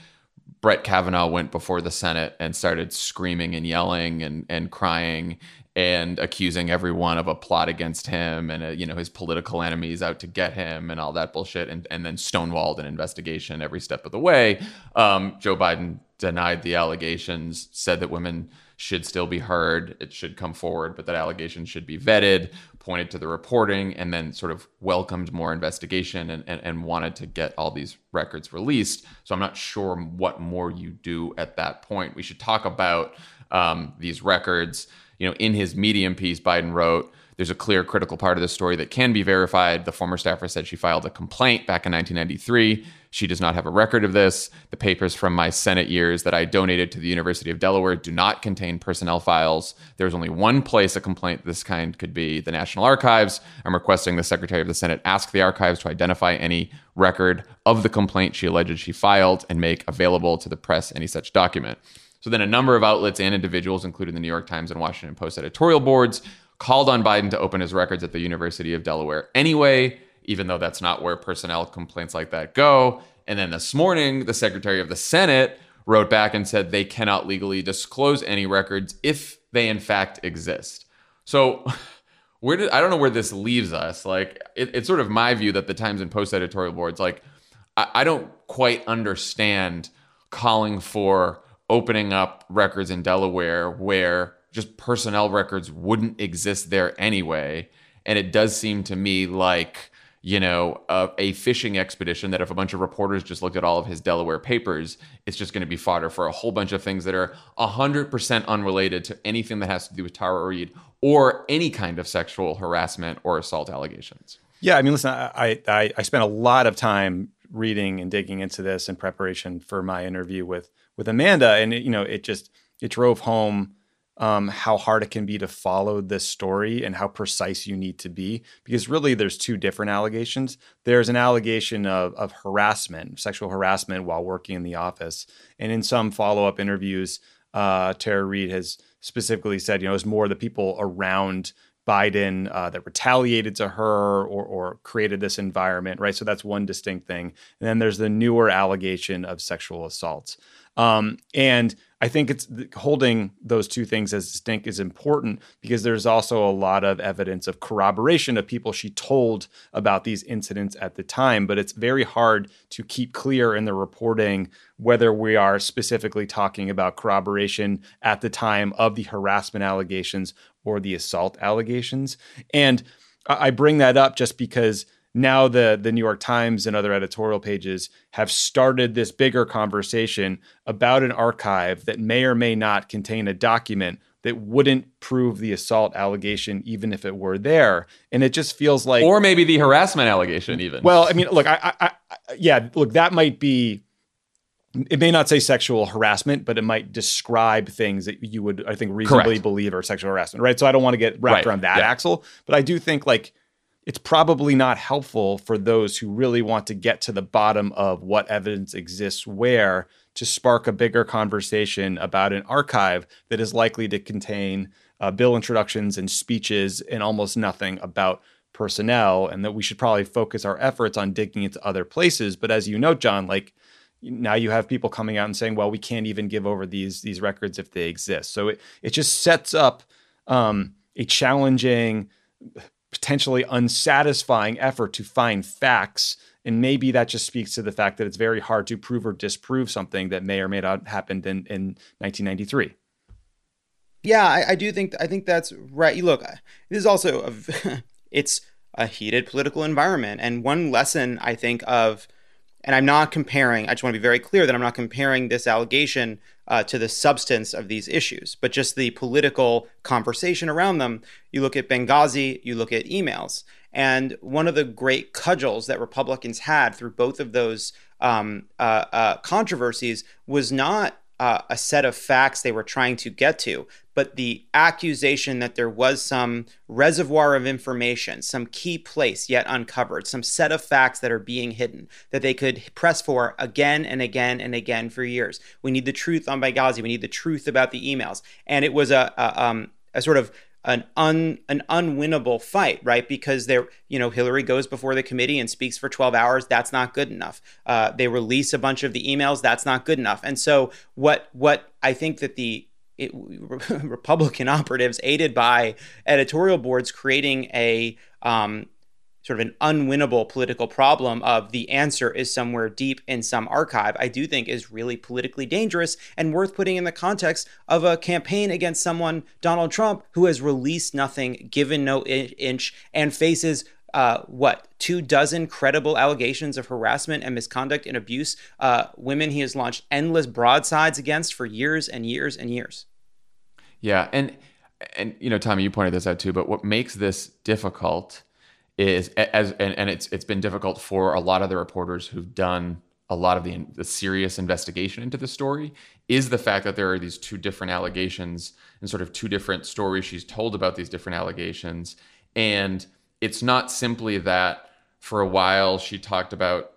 Brett Kavanaugh went before the Senate and started screaming and yelling and and crying and accusing everyone of a plot against him and uh, you know his political enemies out to get him and all that bullshit and, and then stonewalled an investigation every step of the way. Um, joe biden denied the allegations said that women should still be heard it should come forward but that allegations should be vetted pointed to the reporting and then sort of welcomed more investigation and, and, and wanted to get all these records released. So i'm not sure what more you do at that point. We should talk about um, these records you know, in his Medium piece, Biden wrote, there's a clear critical part of the story that can be verified. The former staffer said she filed a complaint back in 1993. She does not have a record of this. The papers from my Senate years that I donated to the University of Delaware do not contain personnel files. There's only one place a complaint this kind could be the National Archives. I'm requesting the Secretary of the Senate ask the archives to identify any record of the complaint she alleged she filed and make available to the press any such document. So then a number of outlets and individuals, including the New York Times and Washington Post editorial boards, called on Biden to open his records at the University of Delaware anyway, even though that's not where personnel complaints like that go. And then this morning, the Secretary of the Senate wrote back and said they cannot legally disclose any records if they in fact exist. So where did I don't know where this leaves us. Like it, it's sort of my view that the Times and Post editorial boards, like I, I don't quite understand calling for opening up records in Delaware where just personnel records wouldn't exist there anyway. And it does seem to me like, you know, a, a, fishing expedition that if a bunch of reporters just looked at all of his Delaware papers, it's just going to be fodder for a whole bunch of things that are 100% unrelated to anything that has to do with Tara Reade or any kind of sexual harassment or assault allegations. Yeah, I mean, listen, I, I, I spent a lot of time reading and digging into this in preparation for my interview with with Amanda, and it, you know, it just it drove home um, how hard it can be to follow this story and how precise you need to be. Because really, there's two different allegations. There's an allegation of, of harassment, sexual harassment while working in the office. And in some follow up interviews, uh, Tara Reade has specifically said, you know, it's more the people around Biden uh, that retaliated to her or, or created this environment, right? So that's one distinct thing. And then there's the newer allegation of sexual assaults. Um, and I think it's holding those two things as distinct is important because there's also a lot of evidence of corroboration of people she told about these incidents at the time. But it's very hard to keep clear in the reporting whether we are specifically talking about corroboration at the time of the harassment allegations or the assault allegations. And I bring that up just because now the the New York Times and other editorial pages have started this bigger conversation about an archive that may or may not contain a document that wouldn't prove the assault allegation even if it were there and it just feels like or maybe the harassment allegation even well i mean look i, I, I yeah look that might be it may not say sexual harassment, but it might describe things that you would, I think, reasonably Correct. believe are sexual harassment, right? So I don't want to get wrapped Right. around that Yeah. axle, but I do think like it's probably not helpful for those who really want to get to the bottom of what evidence exists where to spark a bigger conversation about an archive that is likely to contain uh, bill introductions and speeches and almost nothing about personnel and that we should probably focus our efforts on digging into other places. But as you note Jon like now you have people coming out and saying well we can't even give over these these records if they exist. So it, it just sets up um, a challenging potentially unsatisfying effort to find facts. And maybe that just speaks to the fact that it's very hard to prove or disprove something that may or may not happened in, in 1993 Yeah, I, I do think I think that's right. Look, this is also a, it's a heated political environment, and one lesson I think of, and I'm not comparing. I just want to be very clear that I'm not comparing this allegation uh, to the substance of these issues, but just the political conversation around them. You look at Benghazi, you look at emails, and one of the great cudgels that Republicans had through both of those um, uh, uh, controversies was not uh, a set of facts they were trying to get to, but the accusation that there was some reservoir of information, some key place yet uncovered, some set of facts that are being hidden that they could press for again and again and again for years. We need the truth on Benghazi. We need the truth about the emails. And it was a, a, um, a sort of an un an unwinnable fight, right? Because there, you know, Hillary goes before the committee and speaks for 12 hours. That's not good enough. Uh, they release a bunch of the emails. That's not good enough. And so, what what I think that the it, Republican operatives, aided by editorial boards, creating a um, sort of an unwinnable political problem of the answer is somewhere deep in some archive, I do think is really politically dangerous and worth putting in the context of a campaign against someone, Donald Trump, who has released nothing, given no inch, and faces. Uh, what two dozen credible allegations of harassment and misconduct and abuse uh, women he has launched endless broadsides against for years and years and years Yeah, and and you know, Tommy, you pointed this out too. But what makes this difficult is as and, and it's it's been difficult for a lot of the reporters who've done a lot of the the serious investigation into the story is the fact that there are these two different allegations and sort of two different stories she's told about these different allegations, and it's not simply that for a while she talked about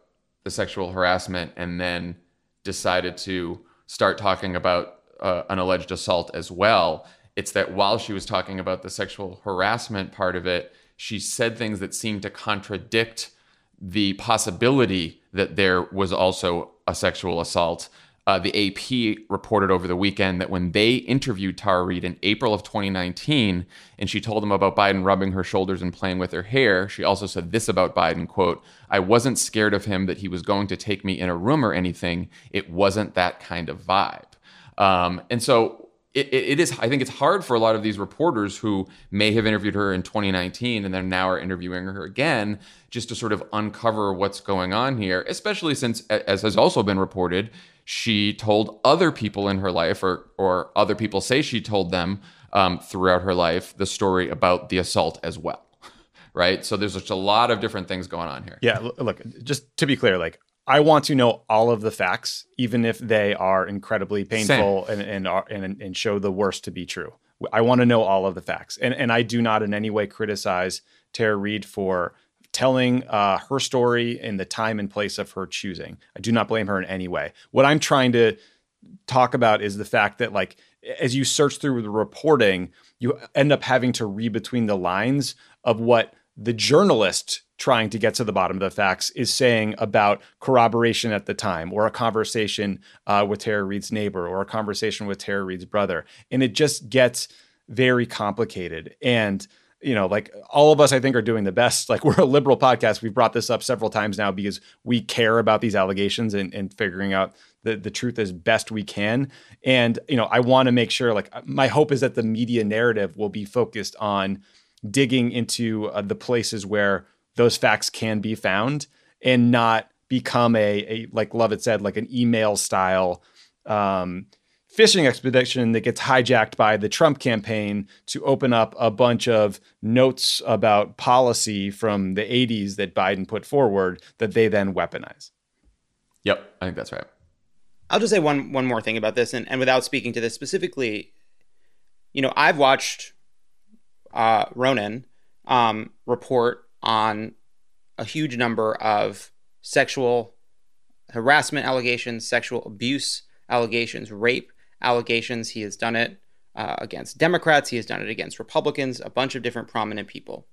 the sexual harassment and then decided to start talking about uh, an alleged assault as well. It's that while she was talking about the sexual harassment part of it, she said things that seemed to contradict the possibility that there was also a sexual assault. Uh, the AP reported over the weekend that when they interviewed Tara Reade in April of 2019, and she told them about Biden rubbing her shoulders and playing with her hair, she also said this about Biden, quote, I wasn't scared of him that he was going to take me in a room or anything. It wasn't that kind of vibe. Um, and so it, it, is, I think it's hard for a lot of these reporters who may have interviewed her in 2019 and then now are interviewing her again, just to sort of uncover what's going on here, especially since, as has also been reported, she told other people in her life, or, or other people say she told them um, throughout her life, the story about the assault as well. Right. So there's just a lot of different things going on here. Yeah, look, just to be clear, like I want to know all of the facts, even if they are incredibly painful and and, are, and and show the worst to be true. I want to know all of the facts, and and I do not in any way criticize Tara Reade for telling uh, her story in the time and place of her choosing. I do not blame her in any way. What I'm trying to talk about is the fact that like as you search through the reporting, you end up having to read between the lines of what the journalist trying to get to the bottom of the facts is saying about corroboration at the time or a conversation uh, with Tara Reade's neighbor or a conversation with Tara Reade's brother. And it just gets very complicated. And you know, like all of us, I think, are doing the best. Like we're a liberal podcast. We've brought this up several times now because we care about these allegations and, and figuring out the, the truth as best we can. And, you know, I want to make sure, like, my hope is that the media narrative will be focused on digging into uh, the places where those facts can be found and not become a, a like Lovett said, like an email style um, fishing expedition that gets hijacked by the Trump campaign to open up a bunch of notes about policy from the 80s that Biden put forward that they then weaponize. Yep. I think that's right. I'll just say one one more thing about this, and, and without speaking to this specifically, you know, I've watched uh, Ronan um, report on a huge number of sexual harassment allegations, sexual abuse allegations, rape allegations. He has done it uh, against Democrats, he has done it against Republicans, a bunch of different prominent people.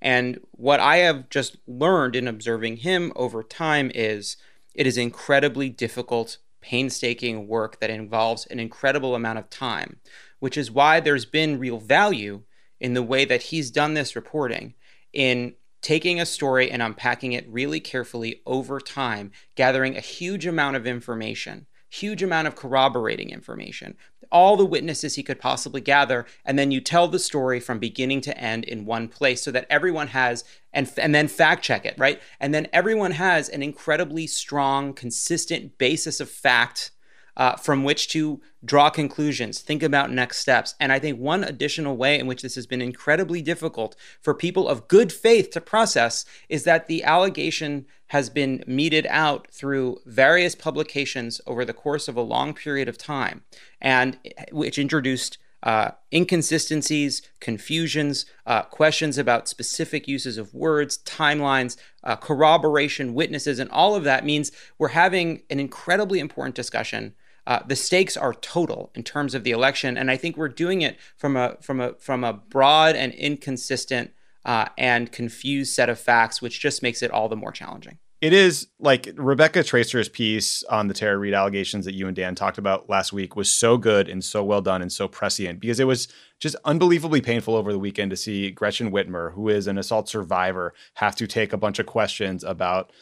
And what I have just learned in observing him over time is it is incredibly difficult, painstaking work that involves an incredible amount of time, which is why there's been real value in the way that he's done this reporting in taking a story and unpacking it really carefully over time, gathering a huge amount of information, huge amount of corroborating information, all the witnesses he could possibly gather, and then you tell the story from beginning to end in one place so that everyone has and and then fact check it, right? And then everyone has an incredibly strong, consistent basis of fact uh, from which to draw conclusions, think about next steps. And I think one additional way in which this has been incredibly difficult for people of good faith to process is that the allegation has been meted out through various publications over the course of a long period of time, and which introduced uh, inconsistencies, confusions, uh, questions about specific uses of words, timelines, uh, corroboration, witnesses, and all of that means we're having an incredibly important discussion. Uh, the stakes are total in terms of the election, and I think we're doing it from a from a from a broad and inconsistent uh, and confused set of facts, which just makes it all the more challenging. It is like Rebecca Traister's piece on the Tara Reade allegations that you and Dan talked about last week was so good and so well done and so prescient because it was just unbelievably painful over the weekend to see Gretchen Whitmer, who is an assault survivor, have to take a bunch of questions about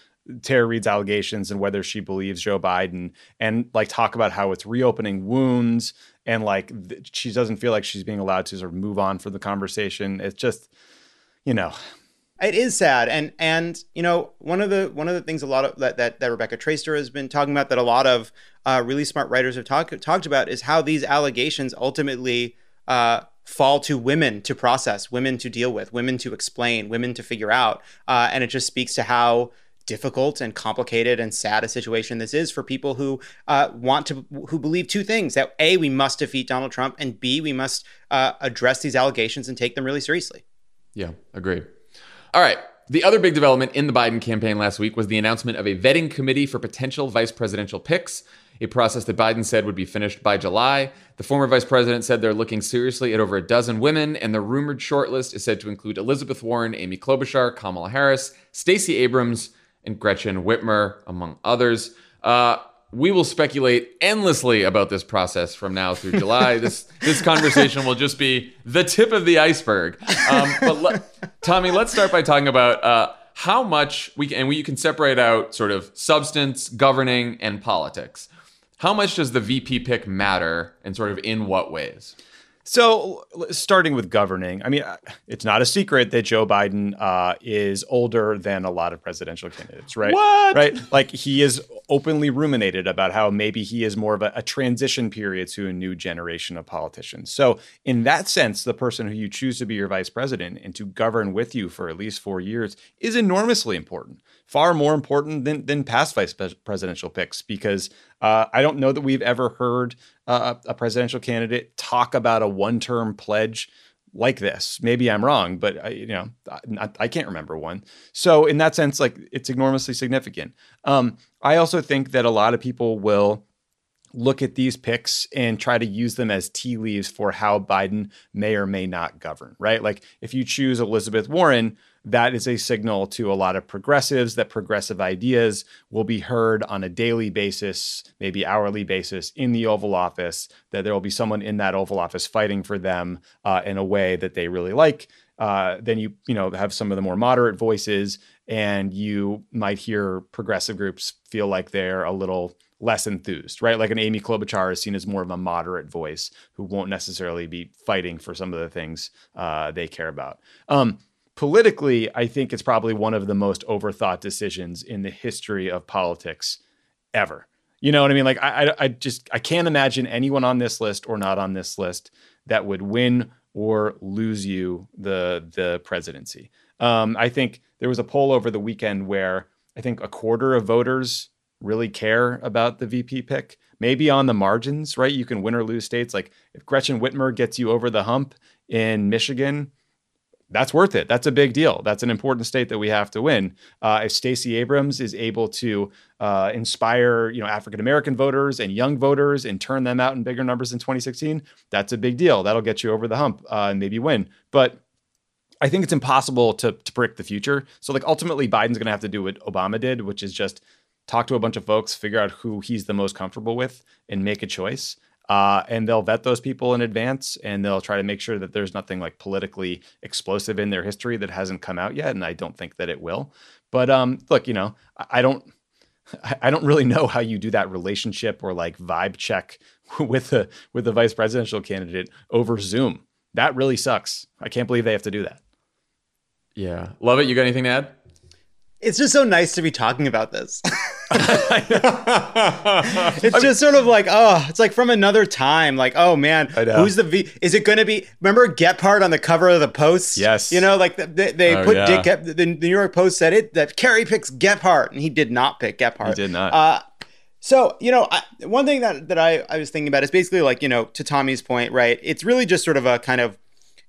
Tara Reade's allegations and whether she believes Joe Biden and like talk about how it's reopening wounds and like th- she doesn't feel like she's being allowed to sort of move on from the conversation. It's just, you know, it is sad, and and you know one of the one of the things a lot of that that, that Rebecca Traister has been talking about that a lot of uh, really smart writers have talked talked about is how these allegations ultimately uh, fall to women to process, women to deal with, women to explain, women to figure out, uh, and it just speaks to how difficult and complicated and sad a situation this is for people who uh, want to who believe two things that a we must defeat donald trump and b we must uh, address these allegations and take them really seriously yeah agree all right. The other big development in the Biden campaign last week was the announcement of a vetting committee for potential vice presidential picks, a process that Biden said would be finished by July. The former vice president said they're looking seriously at over a dozen women, and the rumored shortlist is said to include Elizabeth Warren, Amy Klobuchar, Kamala Harris, Stacey Abrams, and Gretchen Whitmer, among others. Uh, we will speculate endlessly about this process from now through July. this this conversation will just be the tip of the iceberg. Um, but le- Tommy, let's start by talking about uh, how much we can, and we, you can separate out sort of substance, governing, and politics. How much does the VP pick matter, and sort of in what ways? So, starting with governing, I mean, uh, it's not a secret that Joe Biden uh, is older than a lot of presidential candidates, right? What? Right? Like he is openly ruminated about how maybe he is more of a, a, transition period to a new generation of politicians. So, in that sense, the person who you choose to be your vice president and to govern with you for at least four years is enormously important far more important than than past vice presidential picks because uh, I don't know that we've ever heard uh, a presidential candidate talk about a one term pledge like this. Maybe I'm wrong, but I, you know I, I, can't remember one. So in that sense, like it's enormously significant. Um, I also think that a lot of people will look at these picks and try to use them as tea leaves for how Biden may or may not govern, right? Like if you choose Elizabeth Warren, that is a signal to a lot of progressives that progressive ideas will be heard on a daily basis, maybe hourly basis in the Oval Office, that there will be someone in that Oval Office fighting for them uh, in a way that they really like. Uh, then you you know have some of the more moderate voices, and you might hear progressive groups feel like they're a little less enthused, right? Like an Amy Klobuchar is seen as more of a moderate voice who won't necessarily be fighting for some of the things uh, they care about. Um, politically, I think it's probably one of the most overthought decisions in the history of politics ever. You know what I mean? Like I, I, just I can't imagine anyone on this list or not on this list that would win or lose you the the presidency. Um, I think there was a poll over the weekend where I think a quarter of voters really care about the VP pick, maybe on the margins, right? You can win or lose states. Like if Gretchen Whitmer gets you over the hump in Michigan, that's worth it. That's a big deal. That's an important state that we have to win. Uh, if Stacey Abrams is able to uh, inspire, you know, African American voters and young voters and turn them out in bigger numbers in 2016, that's a big deal. That'll get you over the hump uh, and maybe win. But I think it's impossible to to predict the future. So like ultimately, Biden's going to have to do what Obama did, which is just talk to a bunch of folks, figure out who he's the most comfortable with, and make a choice. Uh, and they'll vet those people in advance and they'll try to make sure that there's nothing like politically explosive in their history that hasn't come out yet and i don't think that it will. But um, look you know i don't i don't really know how you do that relationship or like vibe check with a with a vice presidential candidate over zoom. That really sucks. I can't believe they have to do that. Yeah. Lovett. You got anything to add it's just so nice to be talking about this. it's just sort of like, oh, it's like from another time. Like, oh man, who's the V? Is it going to be? Remember Gephardt on the cover of the Post? Yes. You know, like they, they oh, put yeah. Dick. Gep- the New York Post said it that Kerry picks Gephardt, and he did not pick Gephardt. He did not. Uh, so you know, I, one thing that that I I was thinking about is basically like you know to Tommy's point, right? It's really just sort of a kind of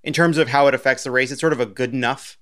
in terms of how it affects the race. It's sort of a good enough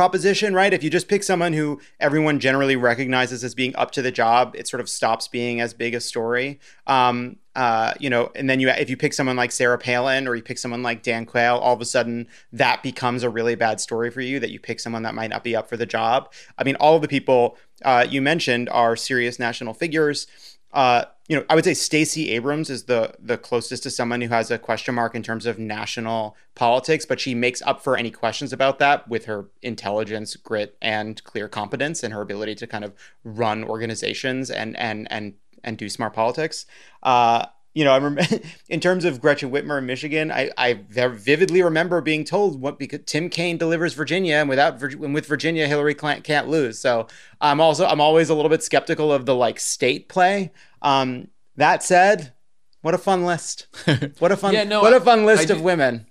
proposition, right? If you just pick someone who everyone generally recognizes as being up to the job, it sort of stops being as big a story. Um, uh, you know, and then you if you pick someone like Sarah Palin or you pick someone like Dan Quayle, all of a sudden that becomes a really bad story for you. That you pick someone that might not be up for the job. I mean, all of the people uh, you mentioned are serious national figures. Uh, you know, I would say Stacey Abrams is the the closest to someone who has a question mark in terms of national politics, but she makes up for any questions about that with her intelligence, grit, and clear competence, and her ability to kind of run organizations and and and and do smart politics. Uh, you know, I remember in terms of Gretchen Whitmer in Michigan, I, I vividly remember being told what because Tim Kaine delivers Virginia, and without and with Virginia, Hillary Clinton can't lose. So I'm also I'm always a little bit skeptical of the like state play. Um, that said, what a fun list! What a fun yeah, no, what a fun list do, of women.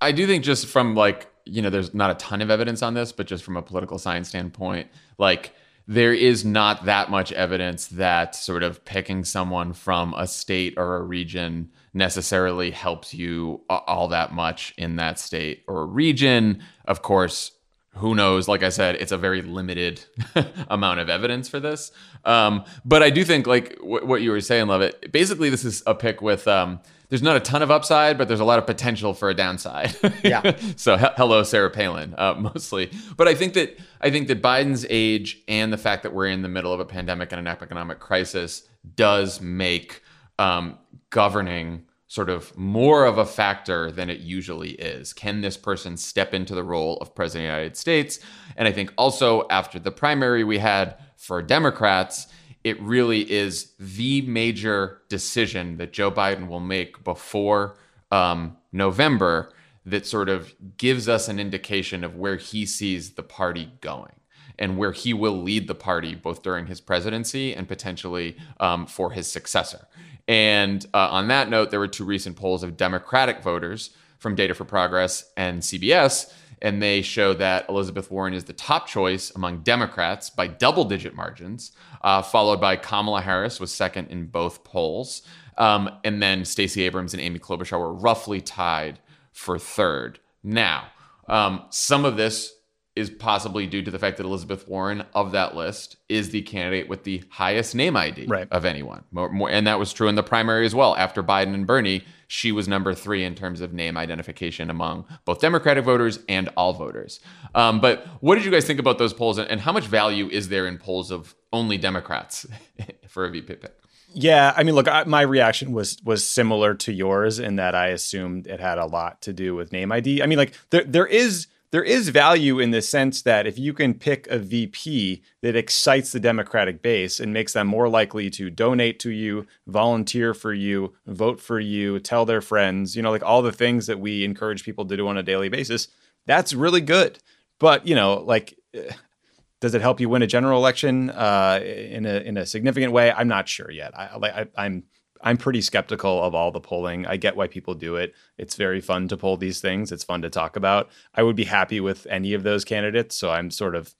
I do think just from like you know, there's not a ton of evidence on this, but just from a political science standpoint, like there is not that much evidence that sort of picking someone from a state or a region necessarily helps you all that much in that state or region. Of course, who knows? Like I said, it's a very limited amount of evidence for this. Um, but I do think, like w- what you were saying, Lovett. Basically, this is a pick with um, there's not a ton of upside, but there's a lot of potential for a downside. Yeah. so he- hello, Sarah Palin, uh, mostly. But I think that I think that Biden's age and the fact that we're in the middle of a pandemic and an economic crisis does make um, governing sort of more of a factor than it usually is. Can this person step into the role of president of the United States? And I think also after the primary we had for Democrats it really is the major decision that Joe Biden will make before um, November that sort of gives us an indication of where he sees the party going and where he will lead the party both during his presidency and potentially um, for his successor. And uh, on that note, there were two recent polls of Democratic voters from Data for Progress and CBS and they show that Elizabeth Warren is the top choice among Democrats by double digit margins, uh, followed by Kamala Harris was second in both polls. Um, and then Stacey Abrams and Amy Klobuchar were roughly tied for third. Now, um, some of this is possibly due to the fact that Elizabeth Warren of that list is the candidate with the highest name ID right. of anyone. More, more, and that was true in the primary as well. After Biden and Bernie, she was number three in terms of name identification among both Democratic voters and all voters. Um, but what did you guys think about those polls, and, and how much value is there in polls of only Democrats for a VP pick? Yeah, I mean, look, I, my reaction was was similar to yours in that I assumed it had a lot to do with name ID. I mean, like there there is there is value in the sense that if you can pick a VP that excites the Democratic base and makes them more likely to donate to you, volunteer for you, vote for you, tell their friends, you know, like all the things that we encourage people to do on a daily basis, that's really good. But, you know, like, does it help you win a general election uh, in a in a significant way? I'm not sure yet. I, I, I'm I'm pretty skeptical of all the polling. I get why people do it. It's very fun to poll these things. It's fun to talk about. I would be happy with any of those candidates, so I'm sort of,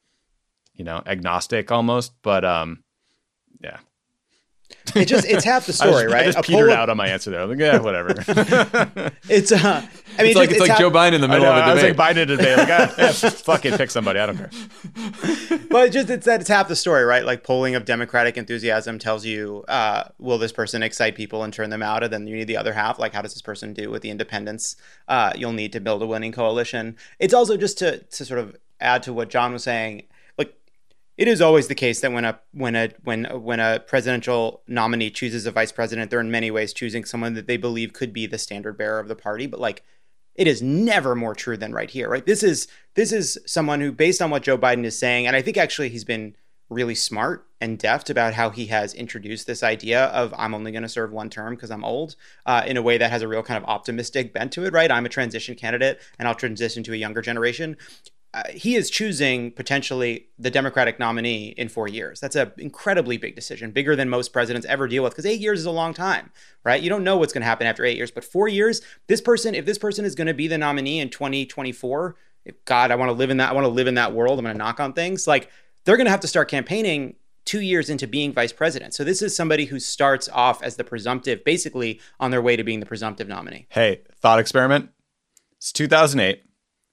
you know, agnostic almost. But um, yeah. It just it's half the I story, just, right? I just A petered poll- out on my answer there. I'm like, yeah, whatever. It's uh, I mean, It's like just- it's like half- Joe Biden in the I, middle know, of a I was debate. like Biden debate. Like, ah, yeah, fuck it, pick somebody. I don't care. but it's just it's that it's half the story, right? Like polling of Democratic enthusiasm tells you, uh, will this person excite people and turn them out? And then you need the other half, like how does this person do with the independents? Uh, you'll need to build a winning coalition. It's also just to to sort of add to what Jon was saying, like it is always the case that when a when a when when a presidential nominee chooses a vice president, they're in many ways choosing someone that they believe could be the standard bearer of the party. But like it is never more true than right here, right? This is this is someone who, based on what Joe Biden is saying, and I think actually he's been really smart and deft about how he has introduced this idea of I'm only going to serve one term because I'm old uh, in a way that has a real kind of optimistic bent to it, right? I'm a transition candidate and I'll transition to a younger generation. Uh, he is choosing potentially the Democratic nominee in four years. That's an incredibly big decision, bigger than most presidents ever deal with, because eight years is a long time, right? You don't know what's going to happen after eight years, but four years, this person, if this person is going to be the nominee in 2024, if God, I want to live in that, I want to live in that world. I'm going to knock on things. Like they're going to have to start campaigning two years into being vice president. So this is somebody who starts off as the presumptive, basically on their way to being the presumptive nominee. Hey, thought experiment. It's 2008.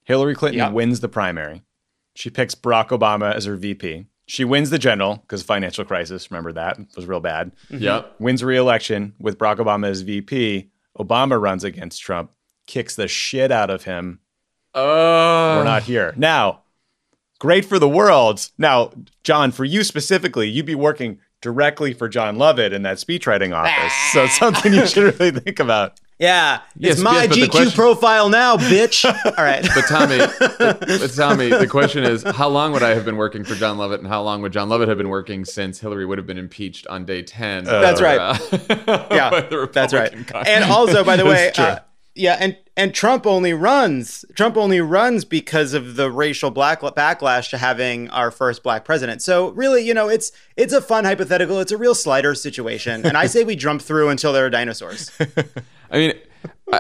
Hillary Clinton Yep. wins the primary. She picks Barack Obama as her VP. She wins the general because financial crisis. Remember that it was real bad. Mm-hmm. Yep. Wins re-election with Barack Obama as VP. Obama runs against Trump, kicks the shit out of him. Oh, We're not here now. Great for the world. Now, Jon, for you specifically, you'd be working directly for Jon Lovett in that speechwriting office. so it's something you should really think about. Yeah, Yes, it's my yes, GQ question- profile now, bitch. All right. But Tommy, but Tommy, the question is, how long would I have been working for Jon Lovett, and how long would Jon Lovett have been working since Hillary would have been impeached on day ten? That's right. uh, yeah, that's right. Congress? And also, by the way, uh, yeah, and and Trump only runs. Trump only runs because of the racial black backlash to having our first black president. So really, you know, it's it's a fun hypothetical. It's a real slider situation, and I say we jump through until there are dinosaurs. I mean,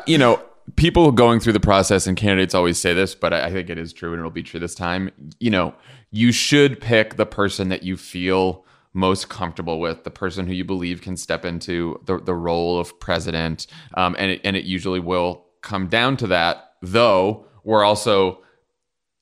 you know, people going through the process and candidates always say this, but I I think it is true and it'll be true this time. You know, you should pick the person that you feel most comfortable with, the person who you believe can step into the, the role of president. Um, and, it, and it usually will come down to that, though we're also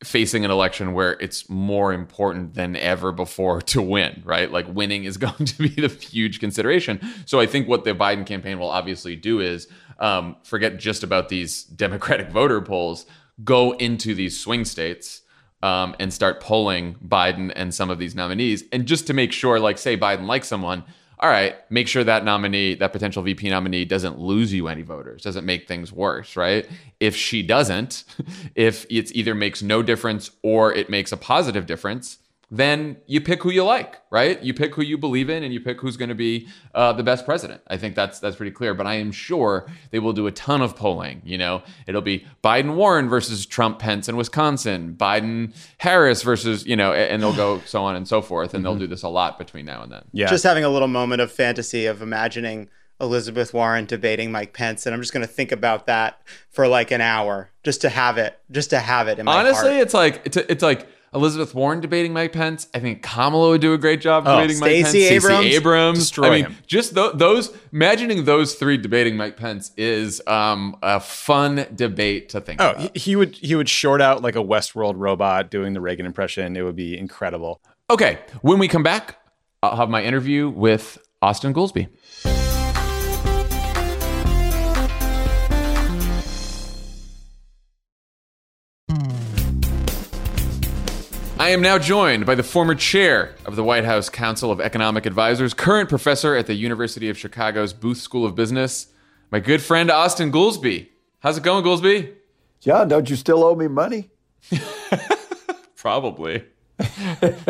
facing an election where it's more important than ever before to win, right? Like winning is going to be the huge consideration. So I think what the Biden campaign will obviously do is um, forget just about these Democratic voter polls, go into these swing states. Um, and start polling Biden and some of these nominees, and just to make sure, like, say Biden likes someone, all right, make sure that nominee, that potential VP nominee, doesn't lose you any voters, doesn't make things worse, right? If she doesn't, if it's either makes no difference or it makes a positive difference, then you pick who you like, right? You pick who you believe in, and you pick who's going to be uh, the best president. I think that's that's pretty clear. But I am sure they will do a ton of polling. You know, it'll be Biden Warren versus Trump Pence in Wisconsin, Biden Harris versus you know, and they'll go so on and so forth, and they'll do this a lot between now and then. Yeah. Just having a little moment of fantasy of imagining Elizabeth Warren debating Mike Pence, and I'm just going to think about that for like an hour, just to have it, just to have it in my Honestly, heart. it's like it's it's like Elizabeth Warren debating Mike Pence. I think Kamala would do a great job Oh, debating Mike Pence. Stacey Abrams. Abrams. Destroy I mean, him. just tho- those imagining those three debating Mike Pence is um, a fun debate to think Oh, about. he would he would short out like a Westworld robot doing the Reagan impression. It would be incredible. Okay, when we come back, I'll have my interview with Austan Goolsbee. I am now joined by the former chair of the White House Council of Economic Advisors, current professor at the University of Chicago's Booth School of Business, my good friend Austan Goolsbee. How's it going, Goolsbee? Jon, don't you still owe me money? Probably.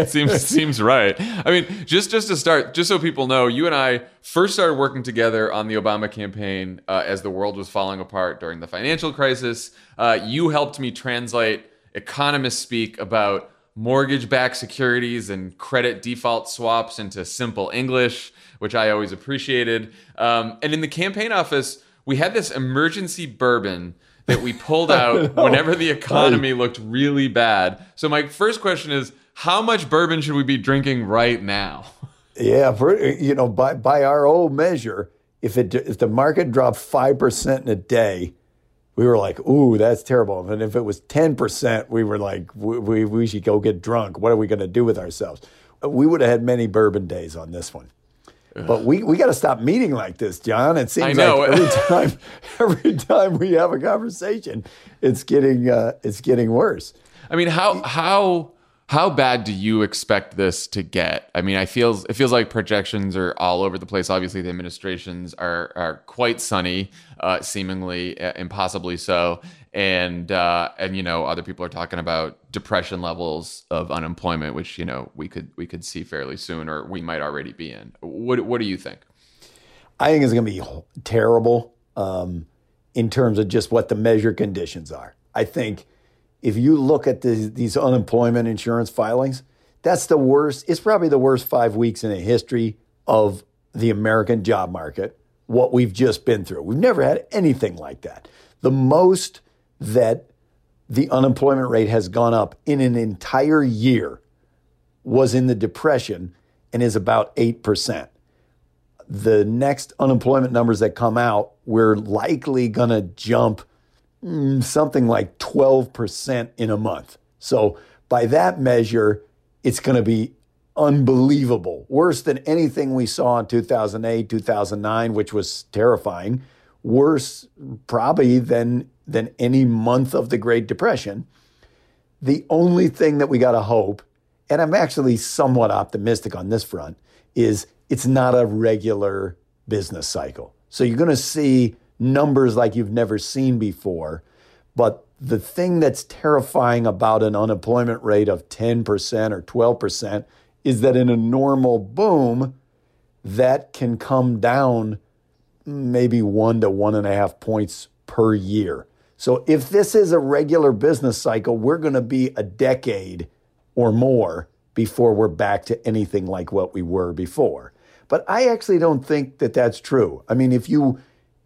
seems seems right. I mean, just just to start, just so people know, you and I first started working together on the Obama campaign uh, as the world was falling apart during the financial crisis. Uh, you helped me translate economist speak about mortgage-backed securities and credit default swaps into simple English, which I always appreciated. Um, and in the campaign office, we had this emergency bourbon that we pulled out whenever the economy looked really bad. So my first question is, how much bourbon should we be drinking right now? Yeah, for, you know, by by our old measure, if it if the market dropped five percent in a day, we were like, "Ooh, that's terrible." And if it was ten percent, we were like, we, "We we should go get drunk. What are we going to do with ourselves?" We would have had many bourbon days on this one. But we, we got to stop meeting like this, Jon. It seems like every time every time we have a conversation, it's getting uh, it's getting worse. I mean, how how how bad do you expect this to get? I mean, I feels it feels like projections are all over the place. Obviously, the administrations are are quite sunny, uh, seemingly uh, impossibly so, and uh, and you know other people are talking about depression levels of unemployment, which you know we could we could see fairly soon, or we might already be in. What what do you think? I think it's going to be terrible um, in terms of just what the measure conditions are. I think if you look at the, these unemployment insurance filings, that's the worst. It's probably the worst five weeks in the history of the American job market, what we've just been through. We've never had anything like that. The most that the unemployment rate has gone up in an entire year was in the Depression and is about 8%. The next unemployment numbers that come out, we're likely going to jump Mm, something like 12% in a month. So, by that measure, it's going to be unbelievable. Worse than anything we saw in 2008, 2009, which was terrifying. Worse, probably, than, than any month of the Great Depression. The only thing that we got to hope, and I'm actually somewhat optimistic on this front, is it's not a regular business cycle. So you're going to see numbers like you've never seen before. But the thing that's terrifying about an unemployment rate of 10% or 12% is that in a normal boom, that can come down maybe one to one and a half points per year. So if this is a regular business cycle, we're going to be a decade or more before we're back to anything like what we were before. But I actually don't think that that's true. I mean, if you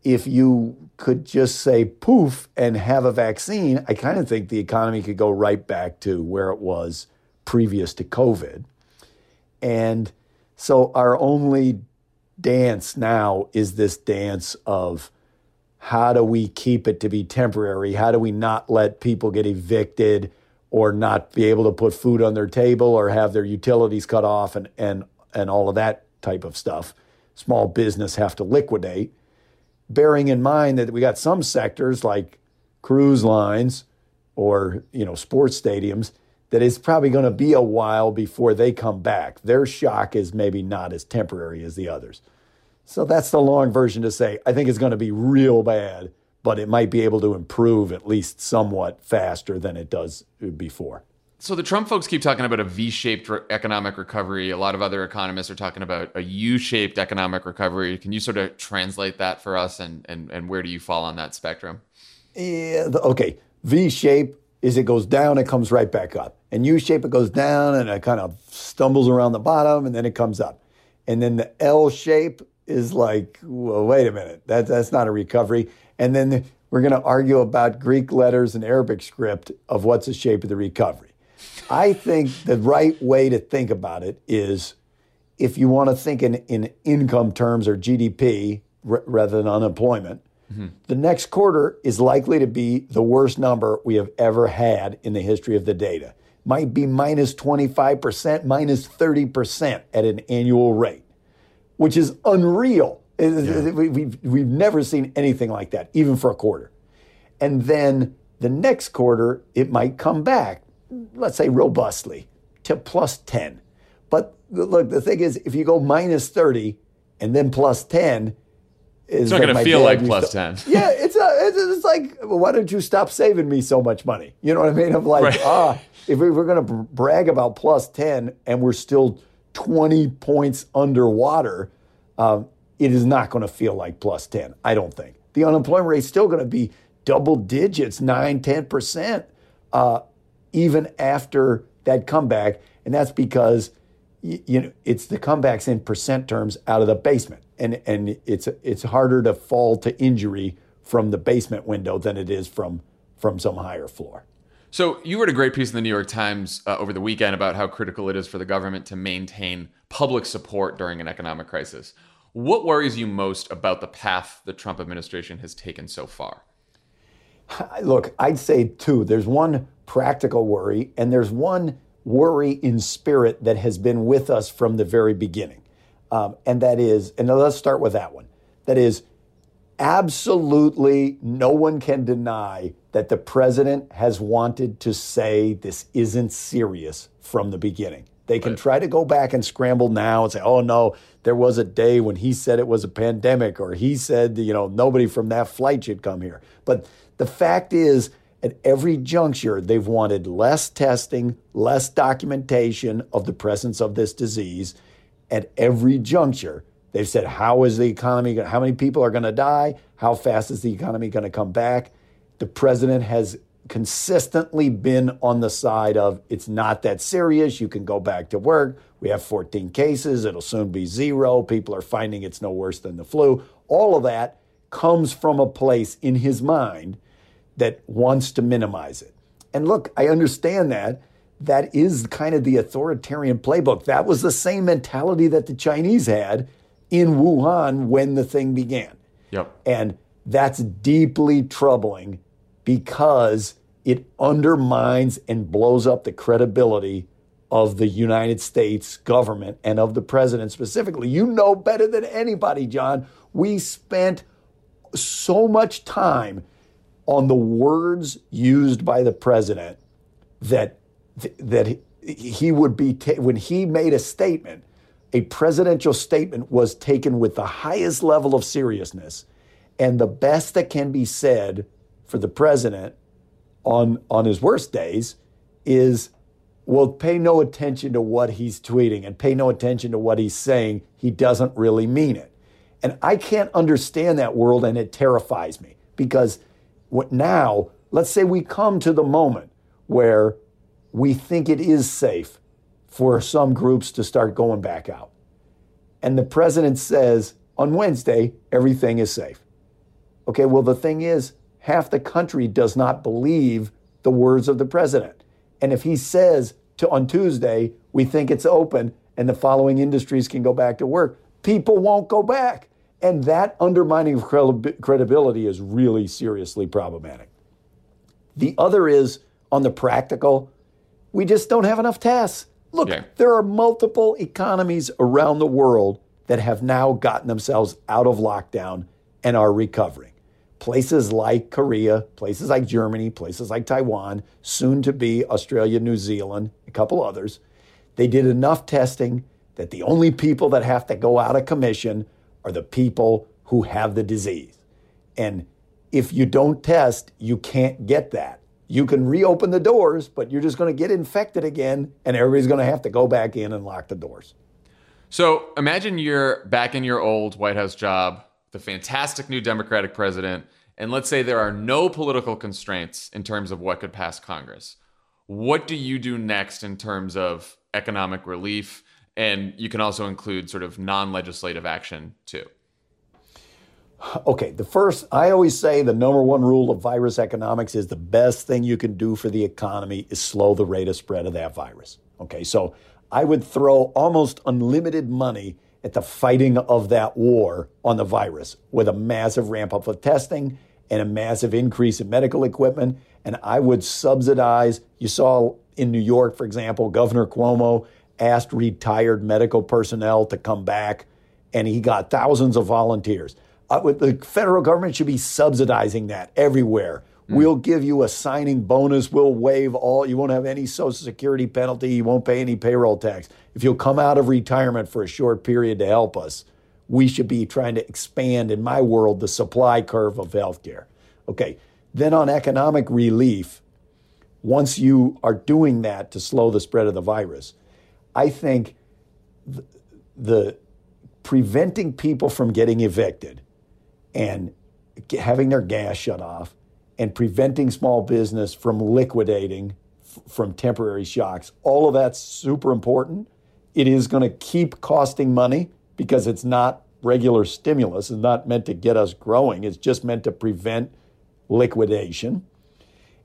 if you could just say poof and have a vaccine, I kind of think the economy could go right back to where it was previous to COVID. And so our only dance now is this dance of how do we keep it to be temporary? How do we not let people get evicted or not be able to put food on their table or have their utilities cut off and, and, and all of that type of stuff? Small business have to liquidate bearing in mind that we got some sectors like cruise lines or you know sports stadiums that it's probably going to be a while before they come back. Their shock is maybe not as temporary as the others. So that's the long version to say I think it's going to be real bad, but it might be able to improve at least somewhat faster than it does before. So the Trump folks keep talking about a V-shaped re- economic recovery. A lot of other economists are talking about a U-shaped economic recovery. Can you sort of translate that for us, and and, and where do you fall on that spectrum? Yeah, the, okay. V-shape is it goes down, it comes right back up, and U-shape it goes down and it kind of stumbles around the bottom, and then it comes up, and then the L shape is like, well, wait a minute, that that's not a recovery, and then the, we're going to argue about Greek letters and Arabic script of what's the shape of the recovery. I think the right way to think about it is if you want to think in, in income terms or GDP r- rather than unemployment, mm-hmm. the next quarter is likely to be the worst number we have ever had in the history of the data. Might be minus 25%, minus 30% at an annual rate, which is unreal. Yeah. We've, we've never seen anything like that, even for a quarter. And then the next quarter, it might come back let's say robustly, to plus 10. But look, the thing is, if you go minus 30 and then plus 10, it's not going to feel like plus 10. yeah, it's, a, it's, it's like, well, why don't you stop saving me so much money? You know what I mean? I'm like, right. ah, if we are going to brag about plus 10 and we're still 20 points underwater, um, it is not going to feel like plus 10, I don't think. The unemployment rate is still going to be double digits, 9, 10%. Uh, even after that comeback. And that's because you know it's the comebacks in percent terms out of the basement, and and it's it's harder to fall to injury from the basement window than it is from from some higher floor. So you wrote a great piece in the New York Times uh, over the weekend about how critical it is for the government to maintain public support during an economic crisis. What worries you most about the path the Trump administration has taken so far? Look, I'd say two. There's one practical worry, and there's one worry in spirit that has been with us from the very beginning. Um, and that is, and let's start with that one. That is, absolutely no one can deny that the president has wanted to say this isn't serious from the beginning. They can right. try to go back and scramble now and say, oh no, there was a day when he said it was a pandemic or he said, you know, nobody from that flight should come here. But the fact is, at every juncture, they've wanted less testing, less documentation of the presence of this disease. At every juncture, They've said, how is the economy, how many people are going to die? How fast is the economy going to come back? The president has consistently been on the side of it's not that serious. You can go back to work. We have 14 cases. It'll soon be zero. People are finding it's no worse than the flu. All of that comes from a place in his mind that wants to minimize it. And look, I understand that. That is kind of the authoritarian playbook. That was the same mentality that the Chinese had in Wuhan when the thing began. Yep. And that's deeply troubling because it undermines and blows up the credibility of the United States government and of the president specifically. You know better than anybody, Jon. We spent so much time on the words used by the president that that he would be ta- when he made a statement a presidential statement was taken with the highest level of seriousness. And the best that can be said for the president on, on his worst days is well, pay no attention to what he's tweeting and pay no attention to what he's saying. He doesn't really mean it. And I can't understand that world, and it terrifies me because now, let's say we come to the moment where we think it is safe for some groups to start going back out. And the president says on Wednesday, everything is safe. Okay, well, the thing is, half the country does not believe the words of the president. And if he says to on Tuesday, we think it's open and the following industries can go back to work, people won't go back. And that undermining of credibility is really seriously problematic. The other is on the practical, we just don't have enough tests. Look, yeah. there are multiple economies around the world that have now gotten themselves out of lockdown and are recovering. Places like Korea, places like Germany, places like Taiwan, soon to be Australia, New Zealand, a couple others. They did enough testing that the only people that have to go out of commission are the people who have the disease. And if you don't test, you can't get that you can reopen the doors, but you're just going to get infected again, and everybody's going to have to go back in and lock the doors. So imagine you're back in your old White House job, the fantastic new Democratic president, and let's say there are no political constraints in terms of what could pass Congress. What do you do next in terms of economic relief? And you can also include sort of non legislative action too. Okay, the first, I always say the number one rule of virus economics is the best thing you can do for the economy is slow the rate of spread of that virus. Okay, so I would throw almost unlimited money at the fighting of that war on the virus with a massive ramp up of testing and a massive increase in medical equipment. And I would subsidize, you saw in New York, for example, Governor Cuomo asked retired medical personnel to come back, and he got thousands of volunteers. Uh, the federal government should be subsidizing that everywhere. Mm. We'll give you a signing bonus. We'll waive all. You won't have any Social Security penalty. You won't pay any payroll tax. If you'll come out of retirement for a short period to help us, we should be trying to expand, in my world, the supply curve of healthcare. Okay. Then on economic relief, once you are doing that to slow the spread of the virus, I think the, the preventing people from getting evicted and having their gas shut off and preventing small business from liquidating f- from temporary shocks. All of that's super important. It is going to keep costing money because it's not regular stimulus. It's not meant to get us growing. It's just meant to prevent liquidation.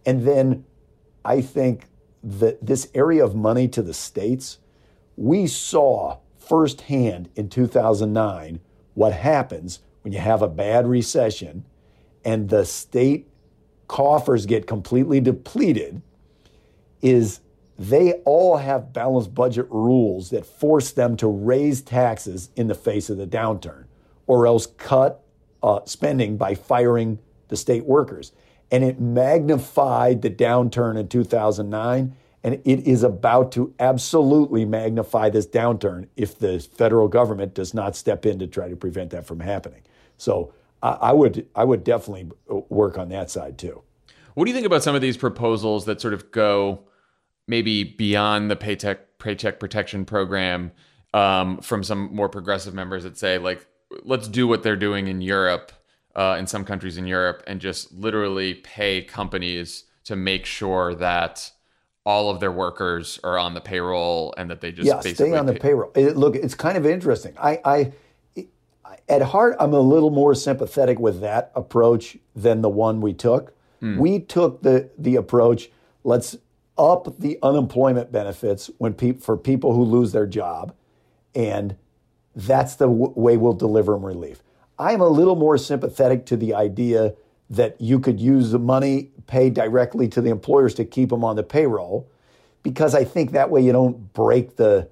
And then I think that this area of money to the states, we saw firsthand in 2009 what happens when you have a bad recession and the state coffers get completely depleted is they all have balanced budget rules that force them to raise taxes in the face of the downturn or else cut uh, spending by firing the state workers. And it magnified the downturn in 2009. And it is about to absolutely magnify this downturn if the federal government does not step in to try to prevent that from happening. So I, I would I would definitely work on that side too. What do you think about some of these proposals that sort of go maybe beyond the paycheck paycheck protection program um, from some more progressive members that say like let's do what they're doing in Europe uh, in some countries in Europe and just literally pay companies to make sure that all of their workers are on the payroll and that they just yeah stay on the pay- payroll. It, look, it's kind of interesting. I, I at heart, I'm a little more sympathetic with that approach than the one we took. Mm. We took the the approach. Let's up the unemployment benefits when pe- for people who lose their job, and that's the w- way we'll deliver them relief. I'm a little more sympathetic to the idea that you could use the money paid directly to the employers to keep them on the payroll, because I think that way you don't break the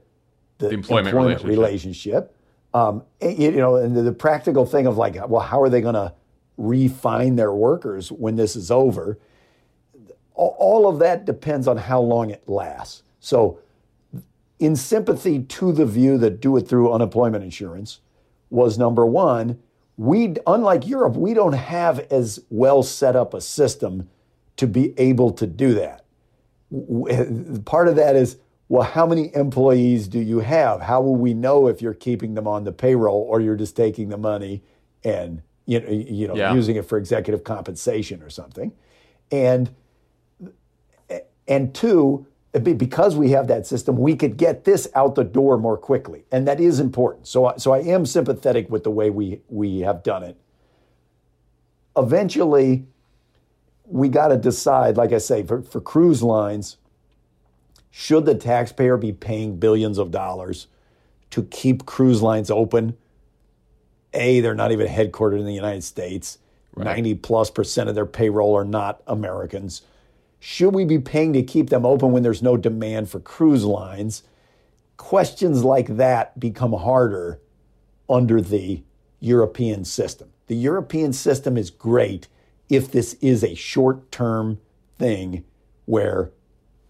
the, the employment, employment, relationship. relationship. Um, you know, and the, the practical thing of like, well, how are they going to refine their workers when this is over? all of that depends on how long it lasts. So, in sympathy to the view that do it through unemployment insurance was number one, we, unlike Europe, we don't have as well set up a system to be able to do that. Part of that is, well, how many employees do you have? How will we know if you're keeping them on the payroll or you're just taking the money and you know, you know, yeah. using it for executive compensation or something? And and two, because we have that system, we could get this out the door more quickly, and that is important. So, so I am sympathetic with the way we we have done it. Eventually, we got to decide. Like I say, for, for cruise lines, should the taxpayer be paying billions of dollars to keep cruise lines open? A, they're not even headquartered in the United States. Right. 90 plus percent of their payroll are not Americans. Should we be paying to keep them open when there's no demand for cruise lines? Questions like that become harder under the European system. The European system is great if this is a short term thing where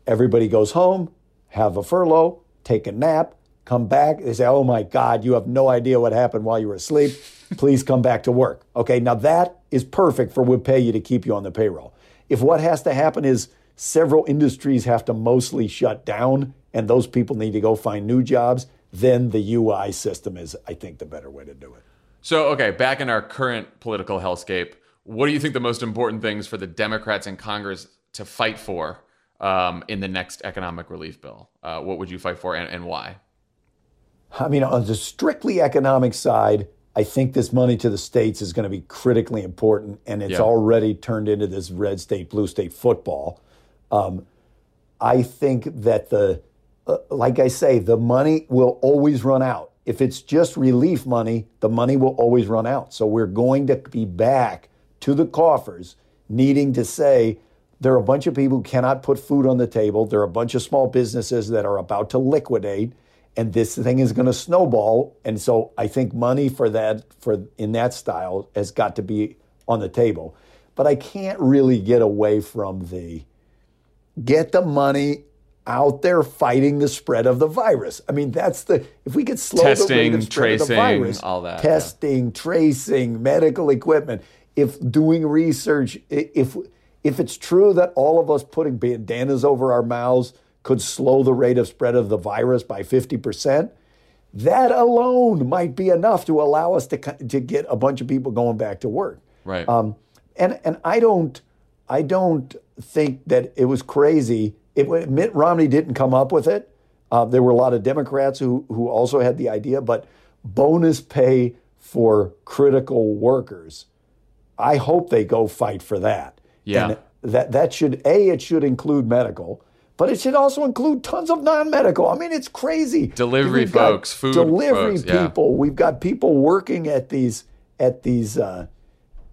everybody goes home, have a furlough, take a nap, come back. They say, oh my God, you have no idea what happened while you were asleep. Please come back to work. Okay, now that is perfect for would pay you to keep you on the payroll. If what has to happen is several industries have to mostly shut down and those people need to go find new jobs, then the UI system is, I think, the better way to do it. So, okay, back in our current political hellscape, what do you think the most important things for the Democrats in Congress to fight for um, in the next economic relief bill? Uh, what would you fight for and, and why? I mean, on the strictly economic side, I think this money to the states is going to be critically important, and it's yeah. already turned into this red state, blue state football. Um, I think that the, uh, like I say, the money will always run out. If it's just relief money, the money will always run out. So we're going to be back to the coffers needing to say, there are a bunch of people who cannot put food on the table. There are a bunch of small businesses that are about to liquidate and this thing is going to snowball. And so I think money for that, for in that style, has got to be on the table. But I can't really get away from the get the money out there fighting the spread of the virus. I mean, that's the if we could slow testing, the rate of spread tracing, of the virus, all that, testing, yeah. tracing, medical equipment. If doing research, if if it's true that all of us putting bandanas over our mouths could slow the rate of spread of the virus by 50%, that alone might be enough to allow us to, to get a bunch of people going back to work. Right. Um, and, and I don't, I don't think that it was crazy. It, Mitt Romney didn't come up with it. Uh, there were a lot of Democrats who, who also had the idea, but bonus pay for critical workers. I hope they go fight for that. Yeah. And that that should a it should include medical, but it should also include tons of non-medical. I mean, it's crazy. Delivery We've folks, food delivery folks, yeah. people. We've got people working at these at these uh,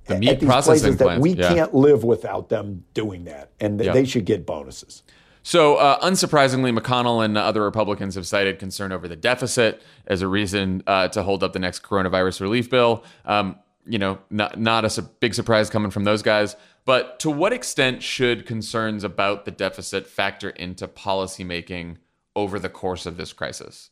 The at meat these processing places that plants. we yeah. can't live without them doing that, and th- Yeah. they should get bonuses. So, uh, unsurprisingly, McConnell and other Republicans have cited concern over the deficit as a reason uh, to hold up the next coronavirus relief bill. Um, you know, not not a su- big surprise coming from those guys. But to what extent should concerns about the deficit factor into policymaking over the course of this crisis?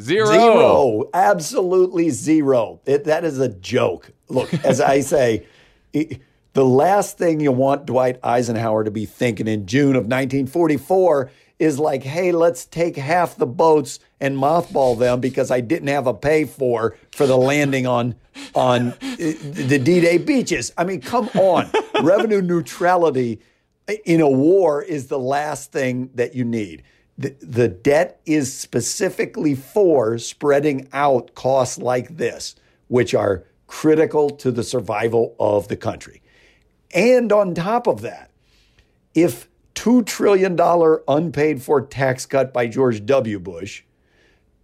Zero. Zero. Absolutely zero. It, that is a joke. Look, as I say, it- the last thing you want Dwight Eisenhower to be thinking in June of 1944 is like, hey, let's take half the boats and mothball them because I didn't have a pay for for the landing on on the D-Day beaches. I mean, come on. Revenue neutrality in a war is the last thing that you need. The, the debt is specifically for spreading out costs like this, which are critical to the survival of the country. And on top of that, if $2 trillion unpaid for tax cut by George W. Bush,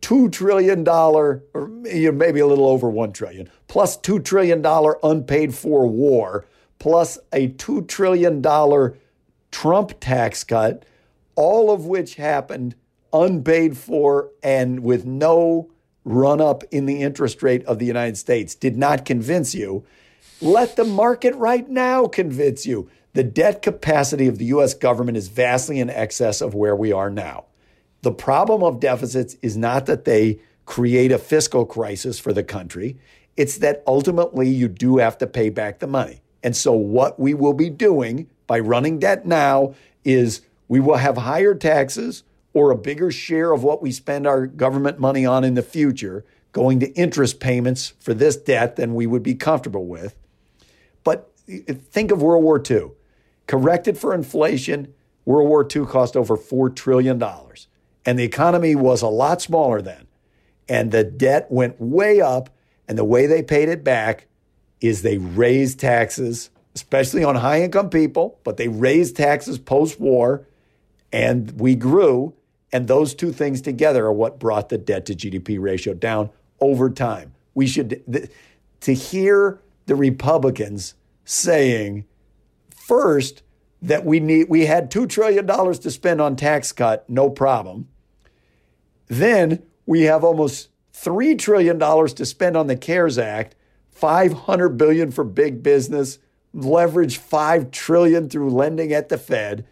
$2 trillion, or maybe a little over $1 trillion, plus $2 trillion unpaid for war, plus a $2 trillion Trump tax cut, all of which happened unpaid for and with no run up in the interest rate of the United States, did not convince you. Let the market right now convince you. The debt capacity of the US government is vastly in excess of where we are now. The problem of deficits is not that they create a fiscal crisis for the country, it's that ultimately you do have to pay back the money. And so, what we will be doing by running debt now is we will have higher taxes or a bigger share of what we spend our government money on in the future going to interest payments for this debt than we would be comfortable with. But think of World War II. Corrected for inflation, World War II cost over $4 trillion. And the economy was a lot smaller then. And the debt went way up. And the way they paid it back is they raised taxes, especially on high income people, but they raised taxes post war and we grew. And those two things together are what brought the debt to GDP ratio down over time. We should, th- to hear the Republicans saying, first, that we need we had two trillion dollars to spend on tax cut, no problem. Then we have almost three trillion dollars to spend on the CARES Act, 500 billion for big business, leverage 5 trillion through lending at the Fed.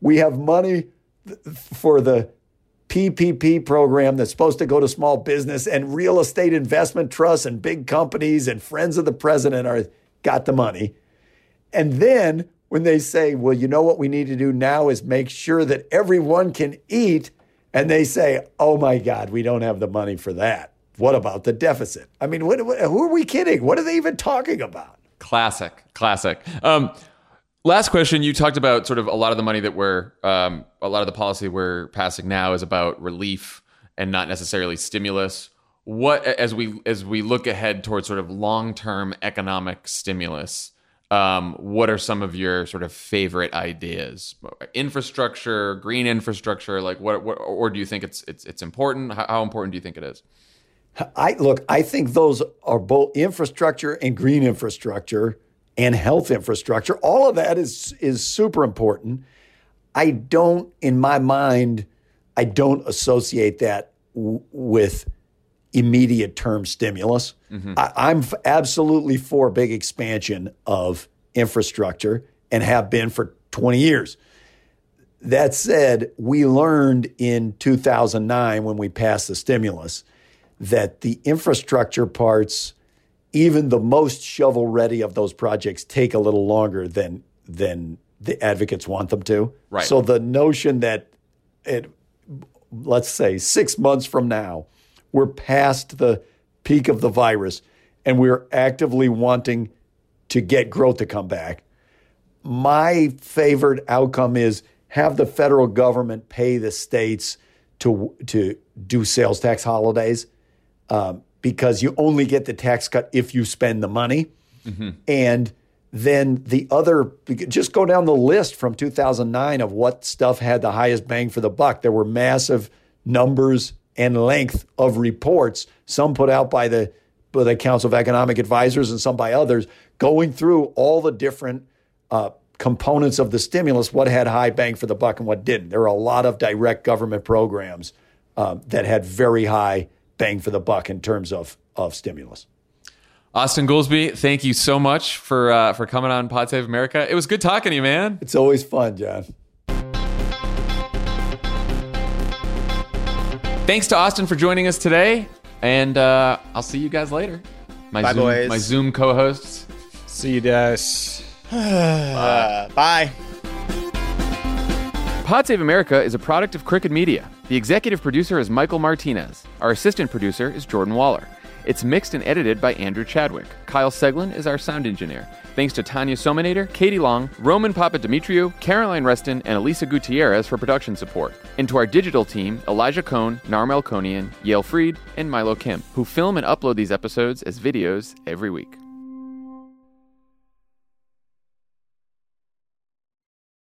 We have money for the PPP program that's supposed to go to small business and real estate investment trusts and big companies and friends of the president are got the money. And then when they say, well, you know what we need to do now is make sure that everyone can eat, and they say, oh my God, we don't have the money for that. What about the deficit? I mean, what, what, who are we kidding? What are they even talking about? Classic, classic. Um, last question. You talked about sort of a lot of the money that we're, um, a lot of the policy we're passing now is about relief and not necessarily stimulus. What, as we as we look ahead towards sort of long term economic stimulus, um, what are some of your sort of favorite ideas? Infrastructure, green infrastructure, like what, what or do you think it's it's it's important? How, how important do you think it is? I look, I think those are both infrastructure and green infrastructure and health infrastructure. All of that is is super important. I don't, in my mind, I don't associate that w- with immediate term stimulus. Mm-hmm. I, I'm f- absolutely for big expansion of infrastructure and have been for 20 years. That said, we learned in 2009 when we passed the stimulus that the infrastructure parts, even the most shovel ready of those projects, take a little longer than than the advocates want them to. Right. So the notion that it, let's say six months from now, we're past the peak of the virus and we're actively wanting to get growth to come back. My favorite outcome is have the federal government pay the states to to do sales tax holidays um, because you only get the tax cut if you spend the money, and then the other just go down the list from 2009 of what stuff had the highest bang for the buck. There were massive numbers and length of reports, some put out by the by the Council of Economic Advisors and some by others, going through all the different uh, components of the stimulus, what had high bang for the buck and what didn't. There are a lot of direct government programs um, that had very high bang for the buck in terms of of stimulus. Austan Goolsbee, thank you so much for uh, for coming on Pod Save America. It was good talking to you, man. It's always fun, Jon. Thanks to Austan for joining us today, and uh, I'll see you guys later. My Bye, Zoom, boys. My Zoom co-hosts. See you guys. Uh, bye. Pod Save America is a product of Crooked Media. The executive producer is Michael Martinez. Our assistant producer is Jordan Waller. It's mixed and edited by Andrew Chadwick. Kyle Segnin is our sound engineer. Thanks to Tanya Somanader, Katie Long, Roman Papadimitriou, Caroline Reston, and Elisa Gutierrez for production support. And to our digital team, Elijah Cone, Narmel Konian, Yael Freed, and Milo Kim, who film and upload these episodes as videos every week.